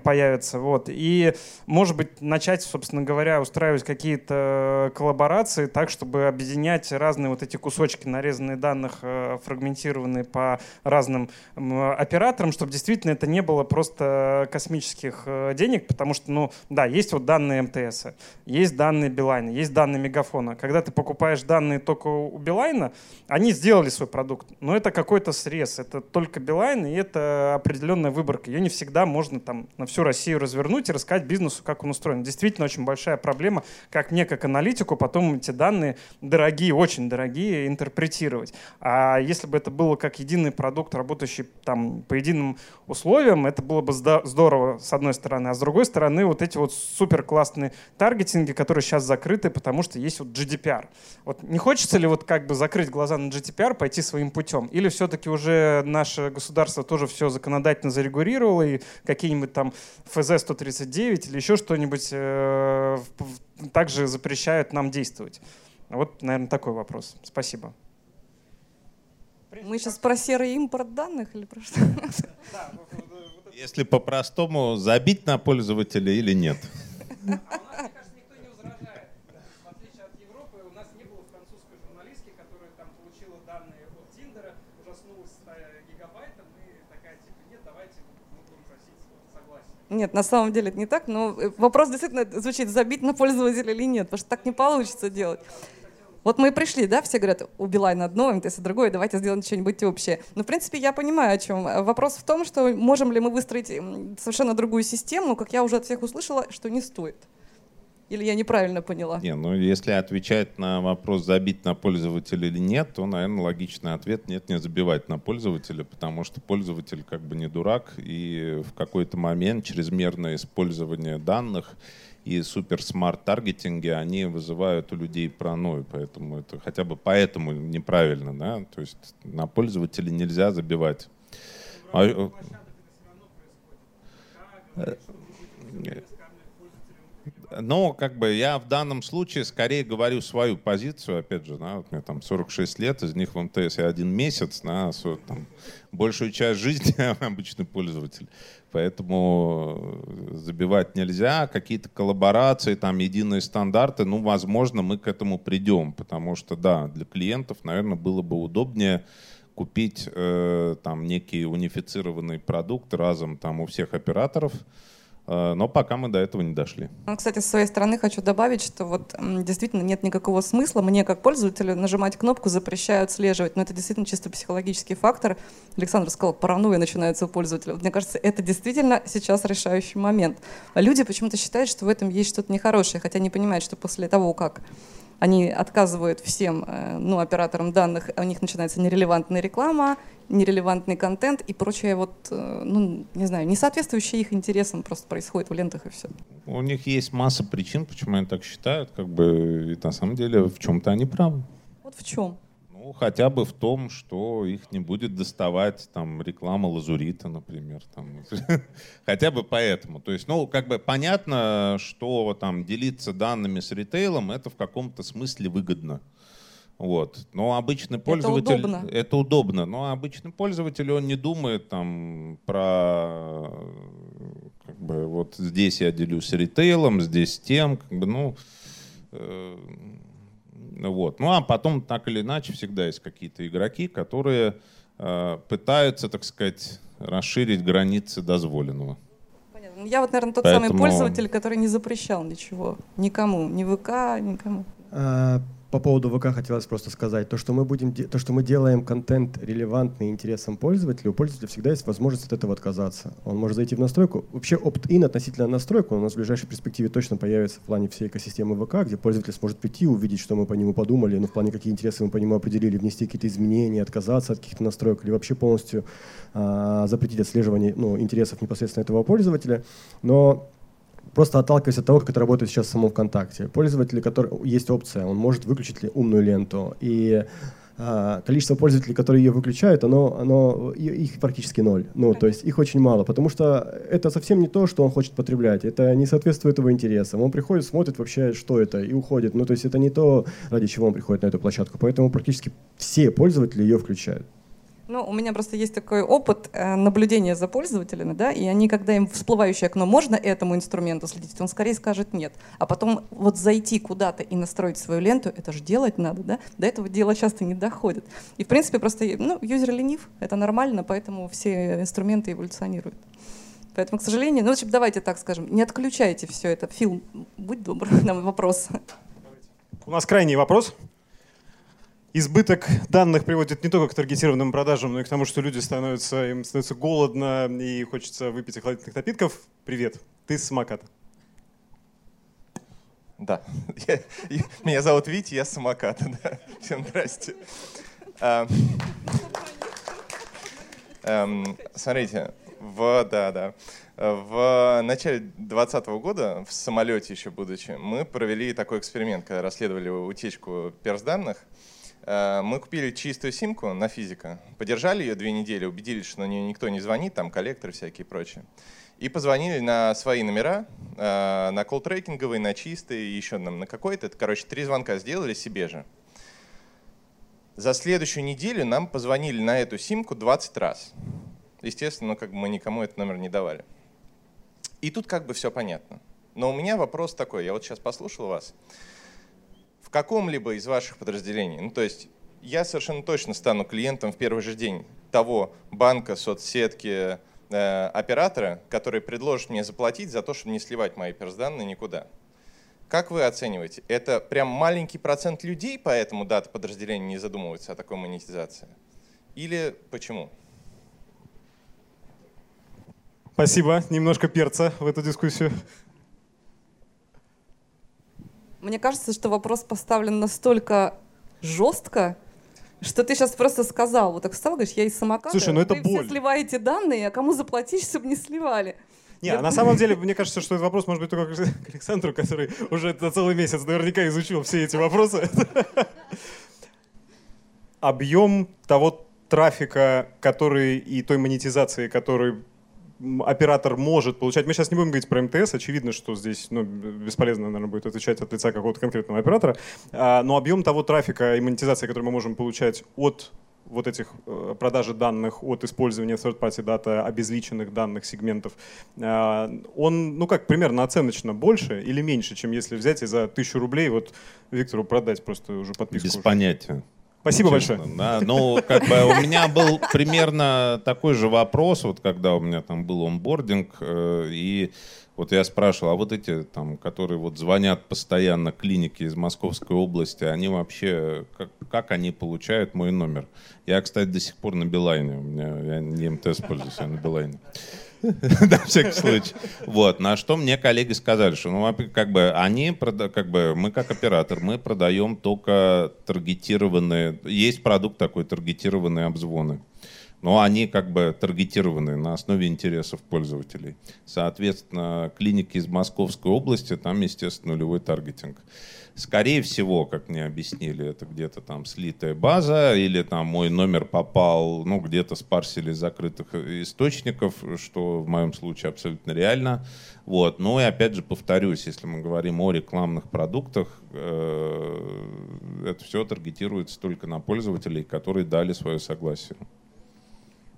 появятся, вот, и, может быть, начать, собственно говоря, устраивать какие-то коллаборации так, чтобы объединять разные вот эти кусочки, нарезанные данных, э, фрагментированные по разным операторам, чтобы действительно это не было просто космических э, денег, потому что, ну, да, есть вот данные МТС, есть данные Билайна, есть данные Мегафона. Когда ты покупаешь данные только у Билайна, они сделали свой продукт, но это какой-то срез, это только Билайн, и это определенная выборка. Ее не всегда можно там на всю Россию развернуть и рассказать бизнесу, как он устроен. Действительно очень большая проблема, как мне, как аналитику, потом эти данные дорогие, очень дорогие, интерпретировать. А если бы это было как единый продукт, работающий там по единым условиям, это было бы здорово, с одной стороны. А с другой стороны, вот эти вот супер классные таргетинги, которые сейчас закрыты, потому что есть вот GDPR. Вот не хочется ли вот как бы закрыть глаза на GDPR, пойти своим путем? Или все-таки уже наше государство тоже все законодательно зарегулировало, и какие-нибудь там ФЗ-139 или еще что-нибудь э, также запрещают нам действовать? Вот, наверное, такой вопрос. Спасибо. Мы сейчас про серый импорт данных или про что? Если по-простому, забить на пользователя или нет? Нет, на самом деле это не так, но э, вопрос действительно звучит, забить на пользователя или нет, потому что так не получится делать. Вот мы и пришли, да, все говорят, у Билайна одно, МТС другое, давайте сделаем что-нибудь общее. Но, в принципе, я понимаю, о чем. Вопрос в том, что можем ли мы выстроить совершенно другую систему, как я уже от всех услышала, что не стоит. Или я неправильно поняла? Не, ну если отвечать на вопрос, забить на пользователя или нет, то, наверное, логичный ответ нет, не забивать на пользователя, потому что пользователь как бы не дурак, и в какой-то момент чрезмерное использование данных и супер смарт таргетинги, они вызывают у людей паранойю, поэтому это хотя бы поэтому неправильно, да, то есть на пользователя нельзя забивать. А, но как бы я в данном случае скорее говорю свою позицию, опять же, да, вот мне там 46 лет, из них в МТС я один месяц, да, там, большую часть жизни [LAUGHS] я обычный пользователь. Поэтому э, забивать нельзя. Какие-то коллаборации, там единые стандарты, ну, возможно, мы к этому придем, потому что, да, для клиентов, наверное, было бы удобнее купить э, там некий унифицированный продукт разом там у всех операторов, но пока мы до этого не дошли. Ну, кстати, с своей стороны хочу добавить, что вот действительно нет никакого смысла мне как пользователю нажимать кнопку «запрещают отслеживать». Но это действительно чисто психологический фактор. Александр сказал, паранойя начинается у пользователя. Мне кажется, это действительно сейчас решающий момент. А люди почему-то считают, что в этом есть что-то нехорошее, хотя не понимают, что после того, как они отказывают всем э, ну, операторам данных, у них начинается нерелевантная реклама, нерелевантный контент и прочее вот, э, ну, не знаю, не соответствующее их интересам просто происходит в лентах и все. У них есть масса причин, почему они так считают, как бы, и на самом деле в чем-то они правы. Вот в чем? Ну, хотя бы в том, что их не будет доставать там реклама лазурита, например. Там. [LAUGHS] хотя бы поэтому. То есть, ну, как бы понятно, что там делиться данными с ритейлом, это в каком-то смысле выгодно. Вот. Но обычный пользователь... Это удобно. Это удобно. Но обычный пользователь, он не думает там про... Как бы, вот здесь я делюсь ритейлом, здесь тем. Как бы, ну, э, вот. Ну а потом, так или иначе, всегда есть какие-то игроки, которые э, пытаются, так сказать, расширить границы дозволенного. Понятно. Я вот, наверное, тот Поэтому... самый пользователь, который не запрещал ничего. Никому. Ни ВК, никому. По поводу ВК хотелось просто сказать, то, что мы будем, то, что мы делаем контент релевантный интересам пользователя, у пользователя всегда есть возможность от этого отказаться. Он может зайти в настройку. Вообще opt-in относительно настройку у нас в ближайшей перспективе точно появится в плане всей экосистемы ВК, где пользователь сможет прийти, увидеть, что мы по нему подумали, ну, в плане какие интересы мы по нему определили, внести какие-то изменения, отказаться от каких-то настроек или вообще полностью а, запретить отслеживание ну, интересов непосредственно этого пользователя. Но просто отталкиваясь от того, как это работает сейчас в самом ВКонтакте. Пользователь, который есть опция, он может выключить ли умную ленту. И а, количество пользователей, которые ее выключают, оно, оно, их практически ноль. Ну, то есть их очень мало, потому что это совсем не то, что он хочет потреблять. Это не соответствует его интересам. Он приходит, смотрит вообще, что это, и уходит. Ну, то есть это не то, ради чего он приходит на эту площадку. Поэтому практически все пользователи ее включают. Ну, у меня просто есть такой опыт э, наблюдения за пользователями, да, и они, когда им всплывающее окно, можно этому инструменту следить, он скорее скажет нет. А потом вот зайти куда-то и настроить свою ленту, это же делать надо, да, до этого дела часто не доходит. И, в принципе, просто, ну, юзер ленив, это нормально, поэтому все инструменты эволюционируют. Поэтому, к сожалению, ну, в общем, давайте так скажем, не отключайте все это. Фил, будь добр, [LAUGHS] нам вопрос. У нас крайний вопрос. Избыток данных приводит не только к таргетированным продажам, но и к тому, что люди становятся, им становится голодно и хочется выпить охладительных напитков. Привет, ты с самоката. Да, [LAUGHS] меня зовут Витя, я с самоката. [LAUGHS] Да. Всем здрасте. А, эм, смотрите, в, да, да. В начале 2020 года, в самолете еще будучи, мы провели такой эксперимент, когда расследовали утечку перс-данных. Мы купили чистую симку на физика, подержали ее две недели, убедились, что на нее никто не звонит, там коллекторы всякие и прочее. И позвонили на свои номера, э, на колл-трекинговый, на чистый, еще нам на какой-то. Короче, три звонка сделали себе же. За следующую неделю нам позвонили на эту симку 20 раз. Естественно, ну, как бы мы никому этот номер не давали. И тут как бы все понятно. Но у меня вопрос такой, я вот сейчас послушал вас каком-либо из ваших подразделений. Ну, то есть я совершенно точно стану клиентом в первый же день того банка, соцсетки, э, оператора, который предложит мне заплатить за то, чтобы не сливать мои персданные никуда. Как вы оцениваете? Это прям маленький процент людей, поэтому дата подразделения не задумывается о такой монетизации? Или почему? Спасибо. Немножко перца в эту дискуссию. Мне кажется, что вопрос поставлен настолько жестко, что ты сейчас просто сказал, вот так встал, говоришь, я из самоката, Слушай, ну это вы боль. все сливаете данные, а кому заплатить, чтобы не сливали? Не, я... на самом [LAUGHS] деле, мне кажется, что этот вопрос может быть только к Александру, который уже за целый месяц наверняка изучил все эти вопросы. [LAUGHS] Объем того трафика, который и той монетизации, который оператор может получать. Мы сейчас не будем говорить про МТС, очевидно, что здесь ну, бесполезно, наверное, будет отвечать от лица какого-то конкретного оператора. А, но объем того трафика и монетизации, который мы можем получать от вот этих э, продажи данных от использования third-party дата, обезличенных данных сегментов, а, он, ну как, примерно оценочно больше или меньше, чем если взять и за тысячу рублей вот Виктору продать просто уже подписку? Без понятия. Спасибо Честно, большое. Да, ну, как бы у меня был примерно такой же вопрос, вот когда у меня там был онбординг, э, и вот я спрашивал, а вот эти там, которые вот звонят постоянно клиники из Московской области, они вообще, как, как они получают мой номер? Я, кстати, до сих пор на Билайне, у меня, я не МТС пользуюсь, я на Билайне. [LAUGHS] На всякий случай. Вот. На что мне коллеги сказали, что ну, как бы они, как бы мы как оператор, мы продаем только таргетированные, есть продукт такой, таргетированные обзвоны. Но они как бы таргетированы на основе интересов пользователей. Соответственно, клиники из Московской области, там, естественно, нулевой таргетинг. Скорее всего, как мне объяснили, это где-то там слитая база, или там мой номер попал, ну, где-то спарсили закрытых источников, что в моем случае абсолютно реально. Вот. Ну и опять же повторюсь, если мы говорим о рекламных продуктах, э, это все таргетируется только на пользователей, которые дали свое согласие.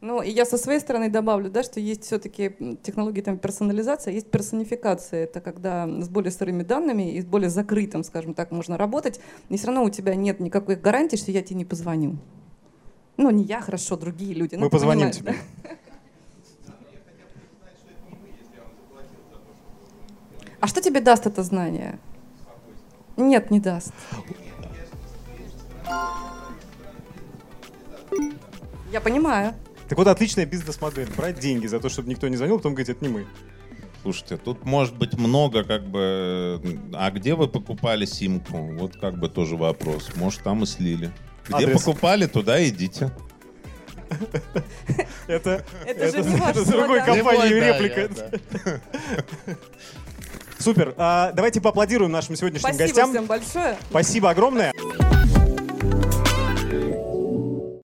Ну, и я со своей стороны добавлю, да, что есть все-таки технологии там, персонализации, есть персонификация. Это когда с более сырыми данными и с более закрытым, скажем так, можно работать, и все равно у тебя нет никакой гарантии, что я тебе не позвоню. Ну, не я, хорошо, другие люди. Мы ну, позвоним тебе. Да? [LAUGHS] А что тебе даст это знание? Нет, не даст. Я понимаю. Так вот, отличная бизнес-модель. Брать деньги за то, чтобы никто не звонил, потом говорить, это не мы. Слушайте, тут может быть много как бы... А где вы покупали симку? Вот как бы тоже вопрос. Может, там и слили. Где Адрес. покупали, туда идите. Это, это, это, не это другой компании реплика. Супер. А, давайте поаплодируем нашим сегодняшним Спасибо гостям. Спасибо всем большое. Спасибо огромное.